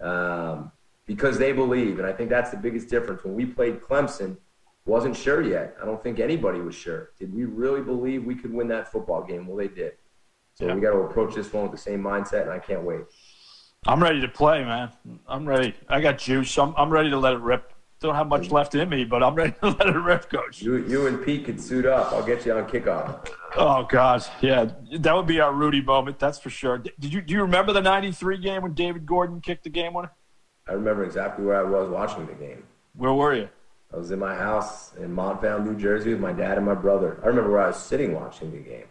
um, because they believe. And I think that's the biggest difference. When we played Clemson, wasn't sure yet. I don't think anybody was sure. Did we really believe we could win that football game? Well, they did. So we got to approach this one with the same mindset, and I can't wait.
I'm ready to play, man. I'm ready. I got juice. I'm, I'm ready to let it rip. Don't have much left in me, but I'm ready to let it rip, coach.
You, you and Pete could suit up. I'll get you on kickoff.
Oh God, yeah, that would be our Rudy moment. That's for sure. Did you do you remember the '93 game when David Gordon kicked the game winner?
I remember exactly where I was watching the game.
Where were you?
I was in my house in Montvale, New Jersey, with my dad and my brother. I remember where I was sitting watching the game.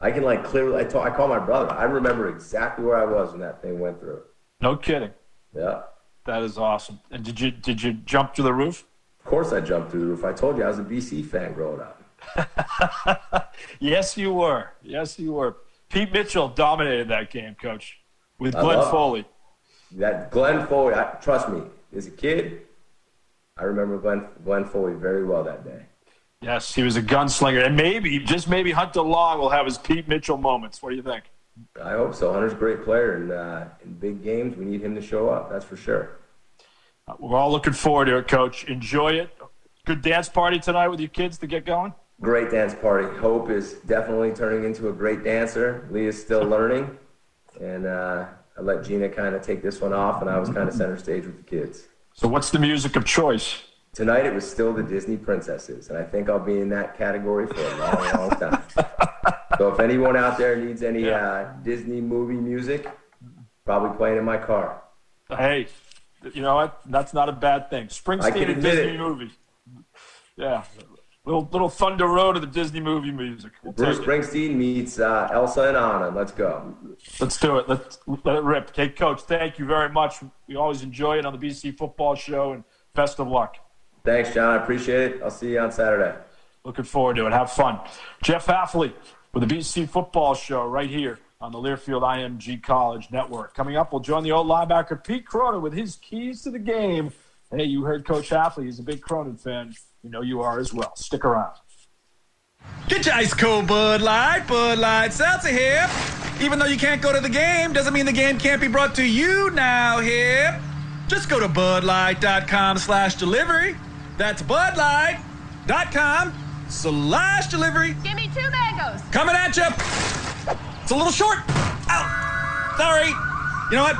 I can like clearly. I, talk, I call my brother. I remember exactly where I was when that thing went through.
No kidding.
Yeah.
That is awesome. And did you did you jump to the roof?
Of course, I jumped through the roof. I told you I was a BC fan growing up.
Yes, you were. Yes, you were. Pete Mitchell dominated that game, coach, with Glenn. Foley.
That Glenn Foley. I, trust me, as a kid, I remember Glenn Glenn Foley very well that day.
Yes, he was a gunslinger, and maybe just maybe Hunter Long will have his Pete Mitchell moments. What do you think?
I hope so. Hunter's a great player, and uh, in big games, we need him to show up. That's for sure.
Uh, We're all looking forward to it, coach. Enjoy it. Good dance party tonight with your kids to get going.
Great dance party. Hope is definitely turning into a great dancer. Leah's still learning, and uh, I let Gina kind of take this one off, and I was kind of center stage with the kids.
So, what's the music of choice?
Tonight it was still the Disney princesses, and I think I'll be in that category for a long, long time. so if anyone out there needs any uh, Disney movie music, probably playing in my car.
Hey, you know what? That's not a bad thing. Springsteen and Disney
it.
movie. Yeah, little little Thunder Road of the Disney movie music. We'll
Bruce. Springsteen meets uh, Elsa and Anna. Let's go.
Let's do it. Let's let it rip. Okay, coach. Thank you very much. We always enjoy it on the BC Football Show, and best of luck.
Thanks, John. I appreciate it. I'll see you on Saturday.
Looking forward to it. Have fun. Jeff Hafley with the BC Football Show right here on the Learfield IMG College Network. Coming up, we'll join the old linebacker Pete Cronan with his keys to the game. Hey, you heard Coach Hafley. He's a big Cronan fan. You know you are as well. Stick around.
Get your ice cold Bud Light, Bud Light Seltzer here. Even though you can't go to the game, doesn't mean the game can't be brought to you now here. Just go to budlight.com slash delivery. That's budlight.com slash delivery.
Give me two mangoes.
Coming at you. It's a little short. Ow. Sorry. You know what?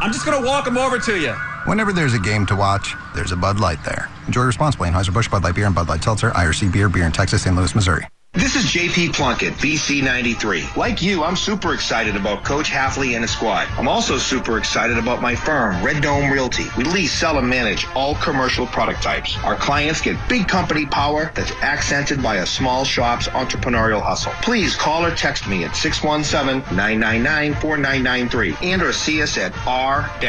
I'm just going to walk them over to you.
Whenever there's a game to watch, there's a Bud Light there. Enjoy responsibly. Anheuser-Busch Bud Light Beer and Bud Light Seltzer, IRC Beer, Beer in Texas, St. Louis, Missouri.
This is JP Plunkett, BC93. Like you, I'm super excited about Coach Hafley and his squad. I'm also super excited about my firm, Red Dome Realty. We lease, sell, and manage all commercial product types. Our clients get big company power that's accented by a small shop's entrepreneurial hustle. Please call or text me at 617-999-4993 and or see us at r-dome.com.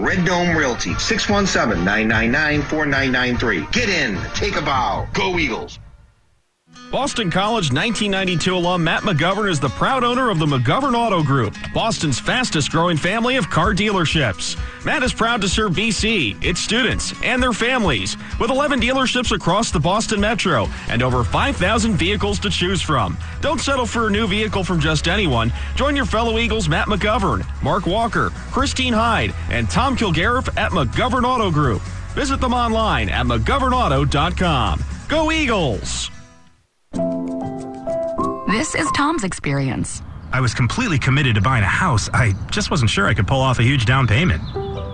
Red Dome Realty, 617-999-4993. Get in, take a bow. Go Eagles.
Boston College 1992 alum Matt McGovern is the proud owner of the McGovern Auto Group, Boston's fastest growing family of car dealerships. Matt is proud to serve BC, its students, and their families with 11 dealerships across the Boston Metro and over 5,000 vehicles to choose from. Don't settle for a new vehicle from just anyone. Join your fellow Eagles Matt McGovern, Mark Walker, Christine Hyde, and Tom Kilgariff at McGovern Auto Group. Visit them online at McGovernAuto.com. Go Eagles!
This is Tom's experience.
I was completely committed to buying a house. I just wasn't sure I could pull off a huge down payment.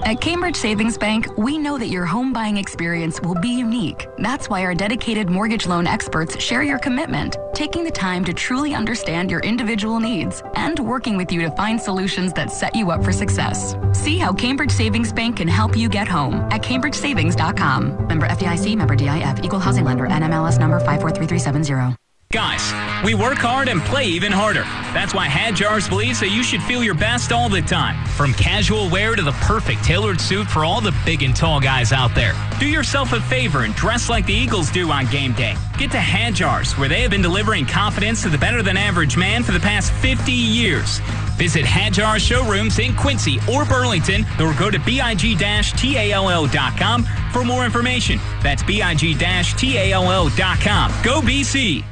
At Cambridge Savings Bank, we know that your home buying experience will be unique. That's why our dedicated mortgage loan experts share your commitment, taking the time to truly understand your individual needs and working with you to find solutions that set you up for success. See how Cambridge Savings Bank can help you get home at cambridgesavings.com. Member FDIC, member DIF, equal housing lender, NMLS number 543370.
Guys, we work hard and play even harder. That's why Hajjar's believes that you should feel your best all the time. From casual wear to the perfect tailored suit for all the big and tall guys out there. Do yourself a favor and dress like the Eagles do on game day. Get to Hajjar's, where they have been delivering confidence to the better than average man for the past 50 years. Visit Hajjar showrooms in Quincy or Burlington or go to big-tall.com for more information. That's big-tall.com. Go BC!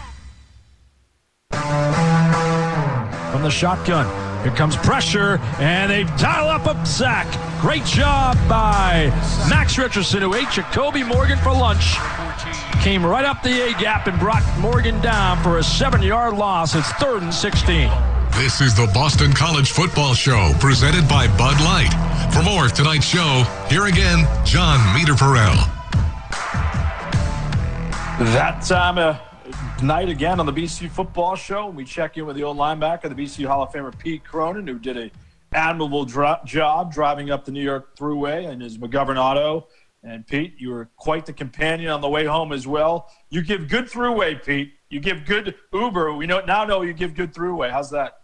From the shotgun. Here comes pressure, and they dial up a sack. Great job by Max Richardson, who ate Jacoby Morgan for lunch. Came right up the A gap and brought Morgan down for a seven yard loss. It's third and 16.
This is the Boston College Football Show, presented by Bud Light. For more of tonight's show, here again, John Meterparel.
That time of night again on the BC Football Show. We check in with the old linebacker, the BC Hall of Famer Pete Cronan, who did a admirable dro- job driving up the New York Thruway in his McGovern Auto. And Pete, you were quite the companion on the way home as well. You give good Thruway, Pete. You give good Uber. We know now know you give good Thruway. How's that?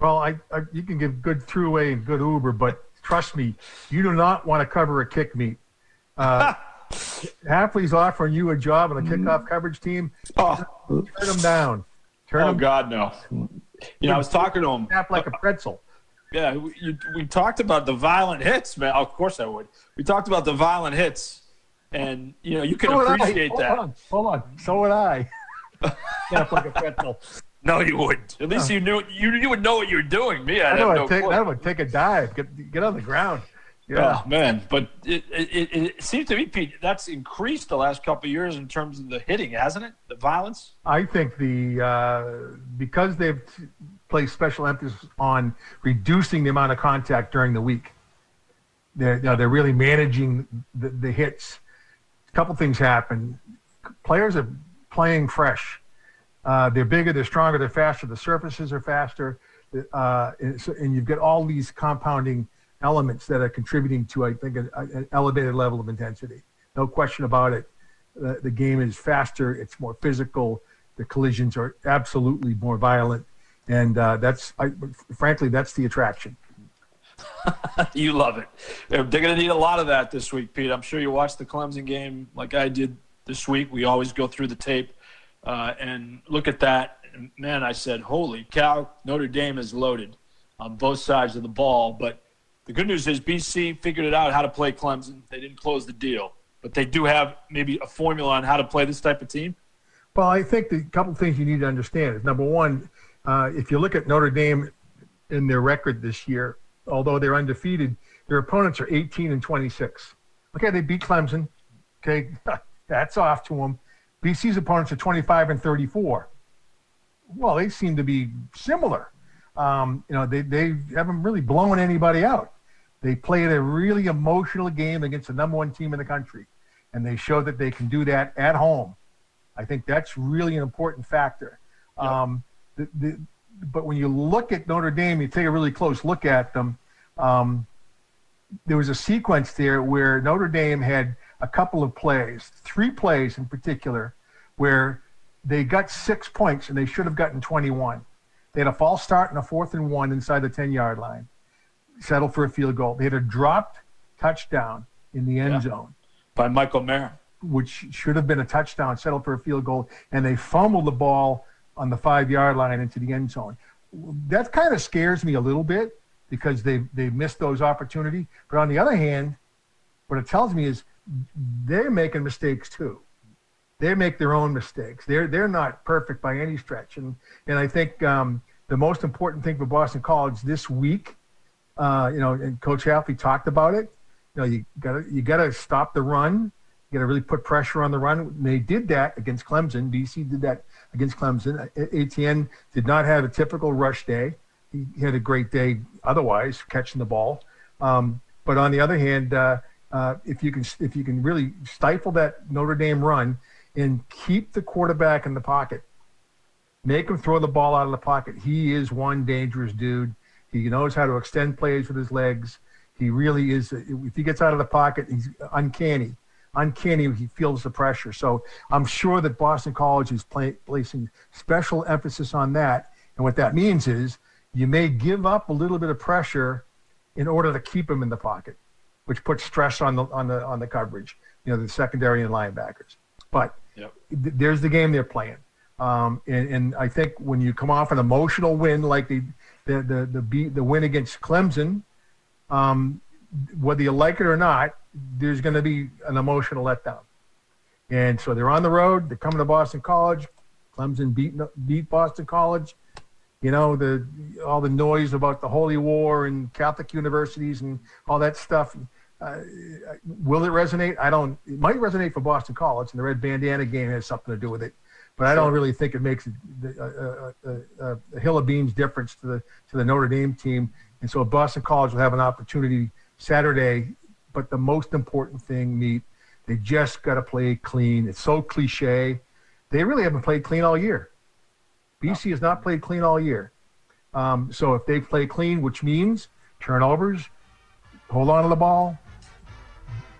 Well, I, I you can give good Thruway and good Uber, but trust me, you do not want to cover a kick meet. Uh, Hafley's offering you a job on a kickoff coverage team.
Oh.
Turn him down. Turn
oh
him
God, no. You know, I was talking to him.
Snap like a pretzel.
Yeah, we, you, we talked about the violent hits, man. Of course I would. We talked about the violent hits, and you know you can
So
appreciate
Hold
that.
on, hold on. So would I. Snap like a pretzel.
No, you wouldn't. At least you knew you, you would know what you were doing. Me,
I
I'd
know.
have no
I'd take, would take a dive. Get get on the ground. Yeah.
Oh man, but it, it, it, seems to me, Pete, that's increased the last couple of years in terms of the hitting, hasn't it? The violence.
I think the uh, because they've placed special emphasis on reducing the amount of contact during the week. They're you know, they're really managing the, the hits. A couple things happen. Players are playing fresh. Uh, they're bigger, they're stronger, they're faster. The surfaces are faster, uh, and, so, and you've got all these compounding elements that are contributing to, I think, a- a- an elevated level of intensity. No question about it. The, the game is faster, it's more physical, the collisions are absolutely more violent, and uh, that's, I, frankly, that's the attraction.
you love it. They're going to need a lot of that this week, Pete. I'm sure you watched the Clemson game like I did this week. We always go through the tape uh, and look at that. And man, I said, holy cow, Notre Dame is loaded on both sides of the ball. But the good news is BC figured it out how to play Clemson. They didn't close the deal, but they do have maybe a formula on how to play this type of team.
Well, I think the couple things you need to understand is number one, uh, if you look at Notre Dame in their record this year, although they're undefeated, their opponents are 18 and 26. Okay, they beat Clemson. Okay, that's off to them. BC's opponents are 25 and 34. Well, they seem to be similar. Um, you know, they, they haven't really blown anybody out. They played a really emotional game against the number one team in the country, and they showed that they can do that at home. I think that's really an important factor. Um, the, the, but when you look at Notre Dame, you take a really close look at them. Um, there was a sequence there where Notre Dame had a couple of plays, three plays in particular, where they got six points and they should have gotten 21. They had a false start and a fourth and one inside the 10 yard line, settled for a field goal. They had a dropped touchdown in the end
Yeah.
zone
By Michael Mayer.
which should have been a touchdown, settled for a field goal, and they fumbled the ball on the five yard line into the end zone. That kind of scares me a little bit because they they missed those opportunities. But on the other hand, what it tells me is they're making mistakes too. They make their own mistakes. They're they're not perfect by any stretch. And and I think um, the most important thing for Boston College this week, uh, you know, and Coach Hafley talked about it. You know, you got to you got to stop the run. You got to really put pressure on the run. And They did that against Clemson. BC did that against Clemson. Etienne did not have a typical rush day. He had a great day otherwise, catching the ball. Um, but on the other hand, uh, uh, if you can if you can really stifle that Notre Dame run and keep the quarterback in the pocket, make him throw the ball out of the pocket. He is one dangerous dude. He knows how to extend plays with his legs. He really is. If he gets out of the pocket, he's uncanny. Uncanny. He feels the pressure. So I'm sure that Boston College is play, placing special emphasis on that. And what that means is you may give up a little bit of pressure in order to keep him in the pocket, which puts stress on the on the on the coverage. You know, the secondary and linebackers. But
yep.
th- there's the game they're playing. Um, and, and, I think when you come off an emotional win like the the the the, beat, the win against Clemson, um, whether you like it or not, there's going to be an emotional letdown. And so they're on the road. They're coming to Boston College. Clemson beat beat Boston College. You know the all the noise about the Holy War and Catholic universities and all that stuff. Uh, will it resonate? I don't. It might resonate for Boston College, and the red bandana game has something to do with it. But I don't really think it makes a, a, a, a hill of beans difference to the to the Notre Dame team. And so Boston College will have an opportunity Saturday. But the most important thing, meet, they just got to play clean. It's so cliche. They really haven't played clean all year. BC has not played clean all year. Um, so if they play clean, which means turnovers, hold on to the ball,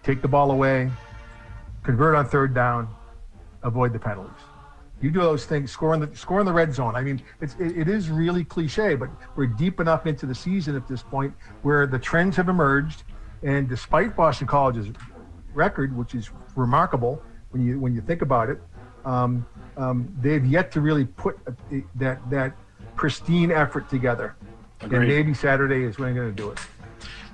take the ball away, convert on third down, avoid the penalties. You do those things, score in the score in the red zone. I mean, it's it, it is really cliche, but we're deep enough into the season at this point where the trends have emerged, and despite Boston College's record, which is remarkable when you when you think about it, um, um, they've yet to really put a, a, that that pristine effort together.
Agreed.
And maybe Saturday is when they're going to do it.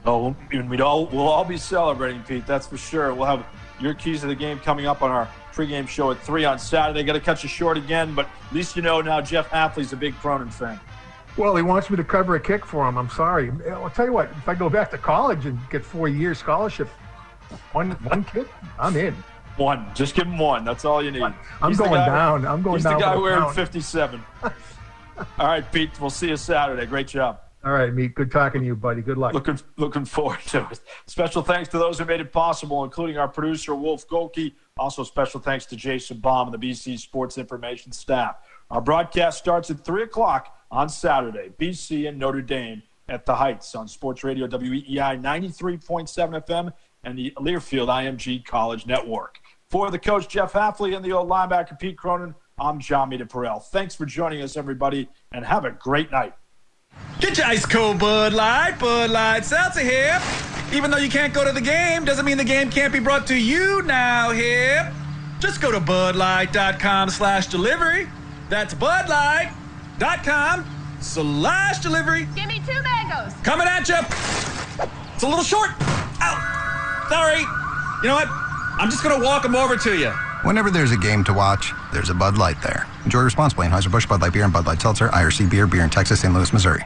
Oh, we'd all we'll all be celebrating, Pete. That's for sure. We'll have your keys to the game coming up on our pregame show at three on Saturday. Got to cut you short again, but at least you know now Jeff Hafley's a big Cronan fan.
Well, he wants me to cover a kick for him. I'm sorry. I'll tell you what. If I go back to college and get four years scholarship, one one kick, I'm in.
One. Just give him one. That's all you need.
I'm
He's
going down. I'm going
he's
down.
He's the guy wearing 57. all right, Pete. We'll see you Saturday. Great job.
All right, meet. Good talking to you, buddy. Good luck.
Looking looking forward to it. Special thanks to those who made it possible, including our producer Wolf Golke. Also, special thanks to Jason Baum and the BC Sports Information staff. Our broadcast starts at three o'clock on Saturday. BC and Notre Dame at the Heights on Sports Radio WEEI 93.7 FM and the Learfield IMG College Network. For the coach Jeff Hafley and the old linebacker Pete Cronan, I'm John Meterparel. Thanks for joining us, everybody, and have a great night.
Get your ice cold Bud Light, Bud Light Seltzer here. Even though you can't go to the game, doesn't mean the game can't be brought to you now here. Just go to budlight.com slash delivery. That's budlight.com slash delivery.
Give me two mangoes.
Coming at you. It's a little short. Ow. Sorry. You know what? I'm just going to walk them over to you.
Whenever there's a game to watch, there's a Bud Light there. Enjoy responsibly. Anheuser-Busch Bud Light Beer and Bud Light Seltzer, IRC Beer, Beer in Texas, St. Louis, Missouri.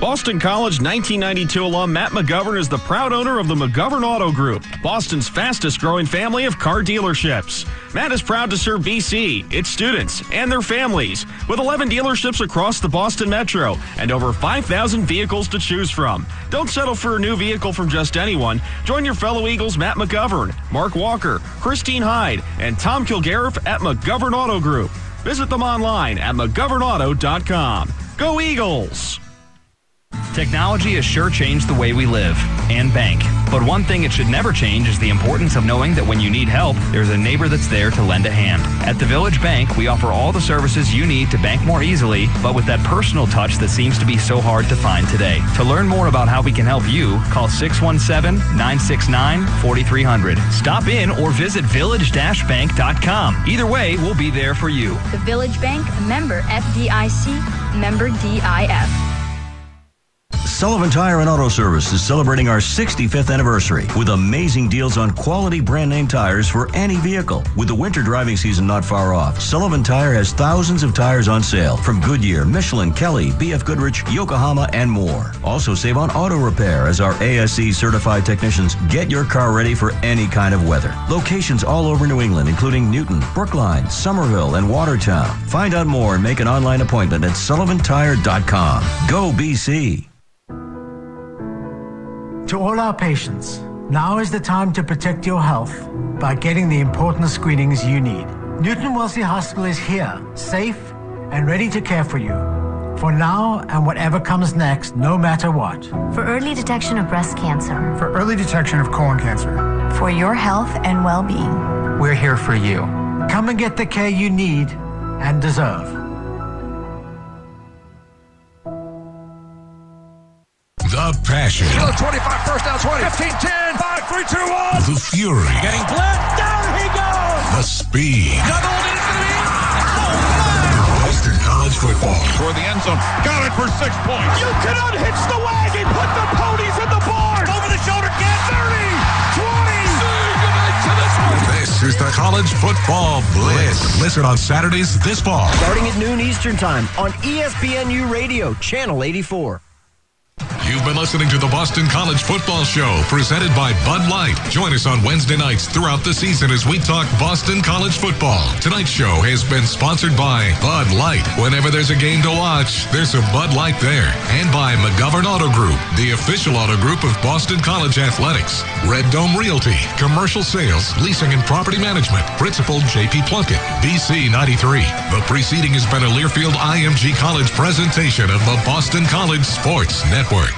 Boston College 1992 alum Matt McGovern is the proud owner of the McGovern Auto Group, Boston's fastest growing family of car dealerships. Matt is proud to serve BC, its students, and their families with 11 dealerships across the Boston Metro and over 5,000 vehicles to choose from. Don't settle for a new vehicle from just anyone. Join your fellow Eagles Matt McGovern, Mark Walker, Christine Hyde, and Tom Kilgariff at McGovern Auto Group. Visit them online at McGovernAuto.com. Go Eagles!
Technology has sure changed the way we live and bank. But one thing it should never change is the importance of knowing that when you need help, there's a neighbor that's there to lend a hand. At the Village Bank, we offer all the services you need to bank more easily, but with that personal touch that seems to be so hard to find today. To learn more about how we can help you, call 617-969-4300. Stop in or visit village-bank.com. Either way, we'll be there for you.
The Village Bank, member FDIC, member DIF.
Sullivan Tire and Auto Service is celebrating our 65th anniversary with amazing deals on quality brand name tires for any vehicle. With the winter driving season not far off, Sullivan Tire has thousands of tires on sale from Goodyear, Michelin, Kelly, BF Goodrich, Yokohama, and more. Also save on auto repair as our ASE certified technicians get your car ready for any kind of weather. Locations all over New England, including Newton, Brookline, Somerville, and Watertown. Find out more and make an online appointment at sullivantire.com. Go BC.
To all our patients, now is the time to protect your health by getting the important screenings you need. Newton Wellesley Hospital is here, safe and ready to care for you. For now and whatever comes next, no matter what.
For early detection of breast cancer.
For early detection of colon cancer.
For your health and well being.
We're here for you.
Come and get the care you need and deserve.
The passion.
25, first down 20. 15, 10, 5, 3, 2, 1.
The fury.
Getting blitzed. Down he goes.
The speed.
Doubled into the
Boston oh, College football.
Toward the end zone. Got it for six points. You can unhitch the wagon. Put the ponies in the barn. Over the shoulder. Get 30, 20. to this one.
This is the College Football Blitz. Listen on Saturdays this fall.
Starting at noon Eastern Time on ESPNU Radio, Channel 84.
You've been listening to the Boston College Football Show, presented by Bud Light. Join us on Wednesday nights throughout the season as we talk Boston College football. Tonight's show has been sponsored by Bud Light. Whenever there's a game to watch, there's a Bud Light there. And by McGovern Auto Group, the official auto group of Boston College Athletics. Red Dome Realty, commercial sales, leasing, and property management. Principal J.P. Plunkett, BC 93. The preceding has been a Learfield IMG College presentation of the Boston College Sports Network.